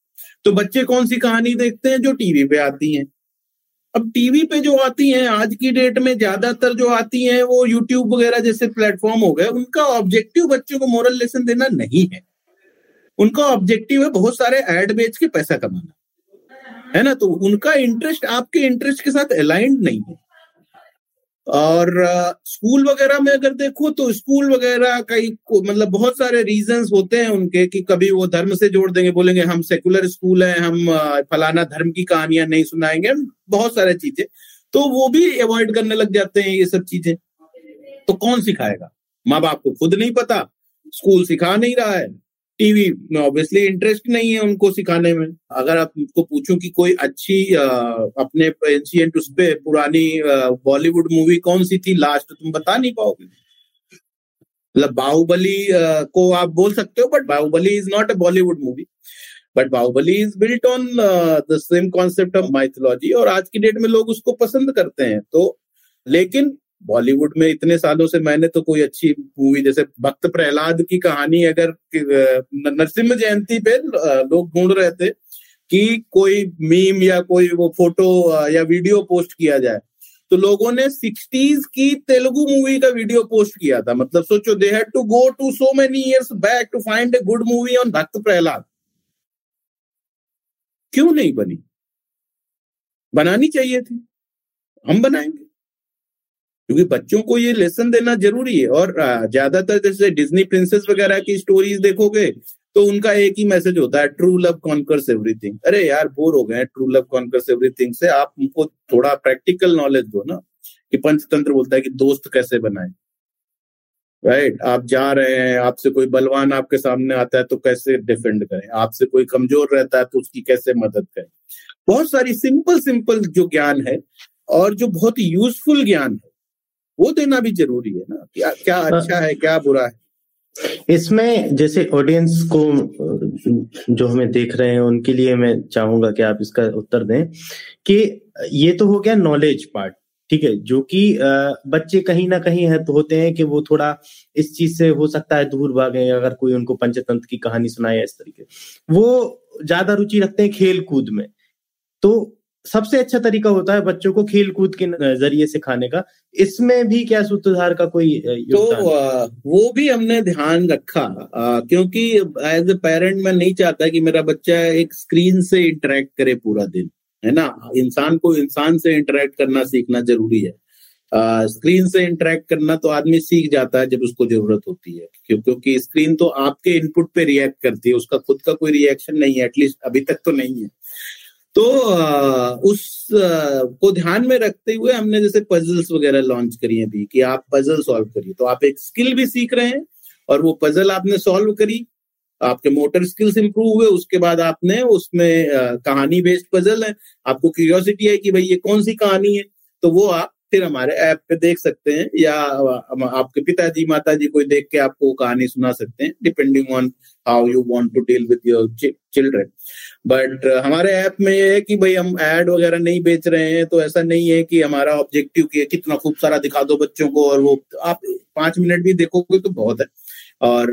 S2: तो बच्चे कौन सी कहानी देखते हैं? जो टीवी पे आती हैं। अब टीवी पे जो आती हैं, आज की डेट में ज़्यादातर जो आती हैं, वो यूट्यूब वगैरह जैसे प्लेटफॉर्म हो गए, उनका ऑब्जेक्टिव बच्चों को मोरल लेसन देना नहीं है। उनका ऑब्जेक्टिव है बहुत सारे एड बेच के पैसा कमाना। है ना? तो उनका इंटरेस्ट आपके इंटरेस्ट के साथ अलाइंड नहीं है। और स्कूल वगैरह में अगर देखो तो स्कूल वगैरह कई मतलब बहुत सारे रीजंस होते हैं उनके कि कभी वो धर्म से जोड़ देंगे, बोलेंगे हम सेकुलर स्कूल है, हम फलाना धर्म की कहानियाँ नहीं सुनाएँगे बहुत सारे चीज़ें। तो वो भी अवॉइड करने लग जाते हैं ये सब चीज़ें। तो कौन सिखाएगा? माँ बाप को खुद नहीं पता, स्कूल सिखा नहीं रहा है। टीवी में ऑब्वियसली इंटरेस्ट नहीं है उनको सिखाने में। अगर आप उनको पूछूँ कि कोई अच्छी आ, अपने एंशियंट उस पर पुरानी बॉलीवुड मूवी कौन सी थी लास्ट तुम बता नहीं पाओगे। मतलब बाहुबली को आप बोल सकते हो but Baahubali is not a Bollywood movie but Baahubali is built on the same concept of mythology और आज की डेट में लोग उसको पसंद करते हैं। तो लेकिन बॉलीवुड में इतने सालों से मैंने तो कोई अच्छी मूवी जैसे भक्त प्रहलाद की कहानी अगर नरसिम्ह जयंती पे लोग ढूंढ रहे थे कि कोई मीम या कोई वो फ़ोटो या वीडियो पोस्ट किया जाए। तो लोगों ने सिक्सटीज की तेलुगु मूवी का वीडियो पोस्ट किया था। मतलब सोचो they had to go to so many years back to find a good movie on Bhakt Prahlad. क्यों नहीं बनी? बनानी चाहिए थी। हम बनाएँगे। क्योंकि बच्चों को ये लेसन देना ज़रूरी है। और ज़्यादातर जैसे डिज्नी प्रिंसेस वगैरह की स्टोरीज देखोगे तो उनका एक ही मैसेज होता है ट्रू लव कॉन्कर्स एवरीथिंग अरे यार बोर हो गए ट्रू लव कॉन्कर्स एवरीथिंग से आप उनको थोड़ा प्रैक्टिकल नॉलेज दो ना, कि पंचतंत्र बोलता है कि दोस्त कैसे बनाए। Right right? आप जा रहे हैं, आपसे कोई बलवान आपके सामने आता है तो कैसे डिफेंड करें? आपसे कोई कमज़ोर रहता है तो उसकी कैसे मदद करें? बहुत सारी सिंपल सिंपल जो ज्ञान है, और जो बहुत यूजफुल ज्ञान है वो देना भी ज़रूरी है ना। क्या क्या हाँ। अच्छा है क्या बुरा है?
S1: इसमें जैसे ऑडियंस को जो हमें देख रहे हैं उनके लिए मैं चाहूँगा कि आप इसका उत्तर दें कि ये तो हो गया नॉलेज पार्ट ठीक है? जो कि बच्चे कहीं ना कहीं है तो होते हैं कि वो थोड़ा इस चीज़ से हो सकता है दूर भागे अगर कोई उनको पंचतंत्र की कहानी सुनाए इस तरीके। वो ज़्यादा रुचि रखते हैं खेल कूद में। तो सबसे अच्छा तरीका होता है बच्चों को खेल कूद के ज़रिए सिखाने का। इसमें भी क्या सूत्रधार का कोई
S2: तो वो भी हमने ध्यान रखा क्योंकि एज ए पेरेंट मैं नहीं चाहता कि मेरा बच्चा एक स्क्रीन से इंटरेक्ट करे पूरा दिन है ना? इंसान को इंसान से इंटरेक्ट करना सीखना ज़रूरी है। स्क्रीन से इंटरेक्ट करना तो आदमी सीख जाता है जब उसको ज़रूरत होती है क्यों क्योंकि स्क्रीन तो आपके इनपुट पे रिएक्ट करती है उसका खुद का कोई रिएक्शन नहीं है एटलीस्ट अभी तक तो नहीं है। तो उस को ध्यान में रखते हुए हमने जैसे पजल्स वगैरह लॉन्च करी है अभी, कि आप पजल सॉल्व करिए। तो आप एक स्किल भी सीख रहे हैं, और वो पजल आपने सॉल्व करी, आपके मोटर स्किल्स इंप्रूव हुए, उसके बाद आपने उसमें कहानी बेस्ड पजल है। आपको क्यूरियोसिटी है कि भाई ये कौन सी कहानी है? तो वो आप फिर हमारे ऐप पे देख सकते हैं, या आपके पिताजी माता जी कोई देख के आपको कहानी सुना सकते हैं depending on how you want to deal with your children but हमारे ऐप में ये है कि भाई हम एड वगैरह नहीं बेच रहे हैं तो ऐसा नहीं है कि हमारा ऑब्जेक्टिव कि कितना खूब सारा दिखा दो बच्चों को और वो, आप पाँच मिनट भी देखोगे तो बहुत है। और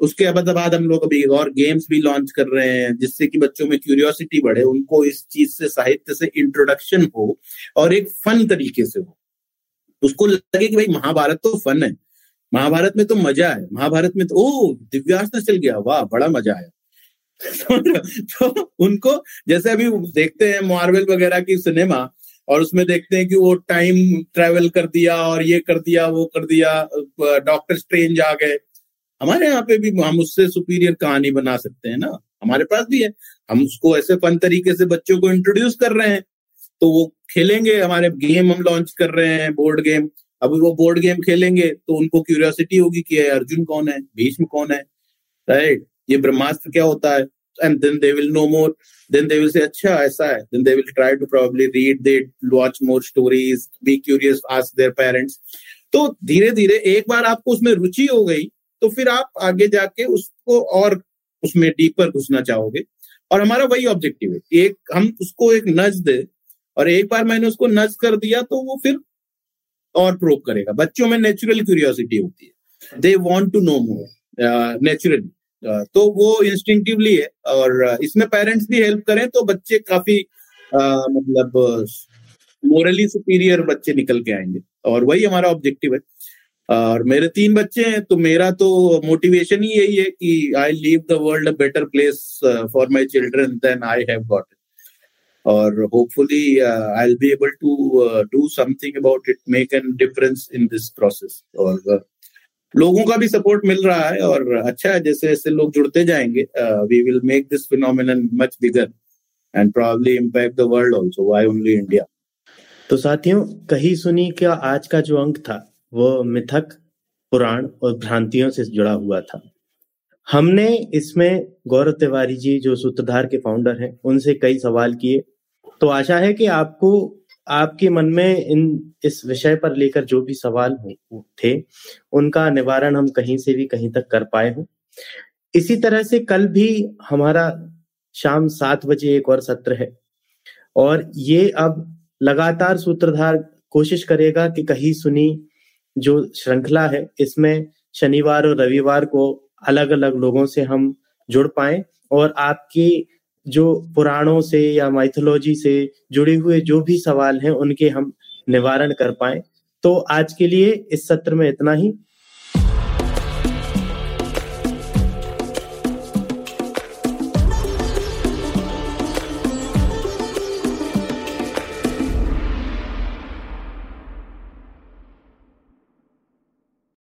S2: उसके बाद बाद हम लोग अभी और गेम्स भी लॉन्च कर रहे हैं, जिससे कि बच्चों में क्यूरियोसिटी बढ़े, उनको इस चीज़ से, साहित्य से इंट्रोडक्शन हो और एक फन तरीके से हो। उसको लगे कि भाई महाभारत तो फन है। महाभारत में तो मज़ा है। महाभारत में तो ओ दिव्यास्त्र चल गया। वाह, बड़ा मज़ा आया। [laughs] तो उनको, जैसे अभी देखते हैं मार्वल वगैरह की सिनेमा और उसमें देखते हैं कि वो टाइम ट्रेवल कर दिया और ये कर दिया, वो कर दिया डॉक्टर स्ट्रेंज आ गए। हमारे यहाँ पे भी हम उससे सुपीरियर कहानी बना सकते हैं ना। हमारे पास भी है। हम उसको ऐसे फन तरीके से बच्चों को इंट्रोड्यूस कर रहे हैं। तो वो खेलेंगे, हमारे गेम हम लॉन्च कर रहे हैं बोर्ड गेम अब वो बोर्ड गेम खेलेंगे तो उनको क्यूरियोसिटी होगी कि अर्जुन कौन है, भीष्म कौन है? राइट ये ब्रह्मास्त्र क्या होता है? And then they will know more then they will say अच्छा ऐसा है. Then they will try to probably read they watch more stories be curious ask their parents तो धीरे धीरे एक बार आपको उसमें रुचि हो गई तो फिर आप आगे जाके उसको और उसमें डीपर घुसना चाहोगे। और हमारा वही ऑब्जेक्टिव है एक हम उसको एक नज दे और एक बार मैंने उसको नज कर दिया तो वो फिर और प्रोव करेगा। बच्चों में नेचुरल क्यूरियोसिटी होती है। They want to know more naturally तो वो इंस्टिंक्टिवली है और इसमें पेरेंट्स भी हेल्प करें तो बच्चे काफ़ी uh, मतलब मोरली सुपीरियर बच्चे निकल के आएँगे। और वही हमारा ऑब्जेक्टिव है। और मेरे तीन बच्चे हैं तो मेरा तो मोटिवेशन ही यही है कि I leave the world better place for my children than I have got और hopefully I be able to do something about it make an difference in this process और uh, लोगों का भी सपोर्ट मिल रहा है और अच्छा है जैसे जैसे लोग जुड़ते जाएँगे we will make this phenomenon much bigger and probably impact the world also why only India
S1: तो साथियों कही सुनी क्या आज का जो अंक था? वो मिथक, पुराण और भ्रांतियों से जुड़ा हुआ था। हमने इसमें गौरव तिवारी जी, जो सूत्रधार के फाउंडर हैं, उनसे कई सवाल किए। तो आशा है कि आपको, आपके मन में इन, इस विषय पर लेकर जो भी सवाल थे, उनका निवारण हम कहीं से भी कहीं तक कर पाए हों। इसी तरह से कल भी हमारा शाम सात बजे एक और सत्र है, और ये अब लगातार सूत्रधार कोशिश करेगा कि कहीं सुनी जो श्रृंखला है, इसमें शनिवार और रविवार को अलग अलग लोगों से हम जुड़ पाए और आपकी जो पुराणों से या माइथोलॉजी से जुड़े हुए जो भी सवाल हैं, उनके हम निवारण कर पाए। तो आज के लिए इस सत्र में इतना ही।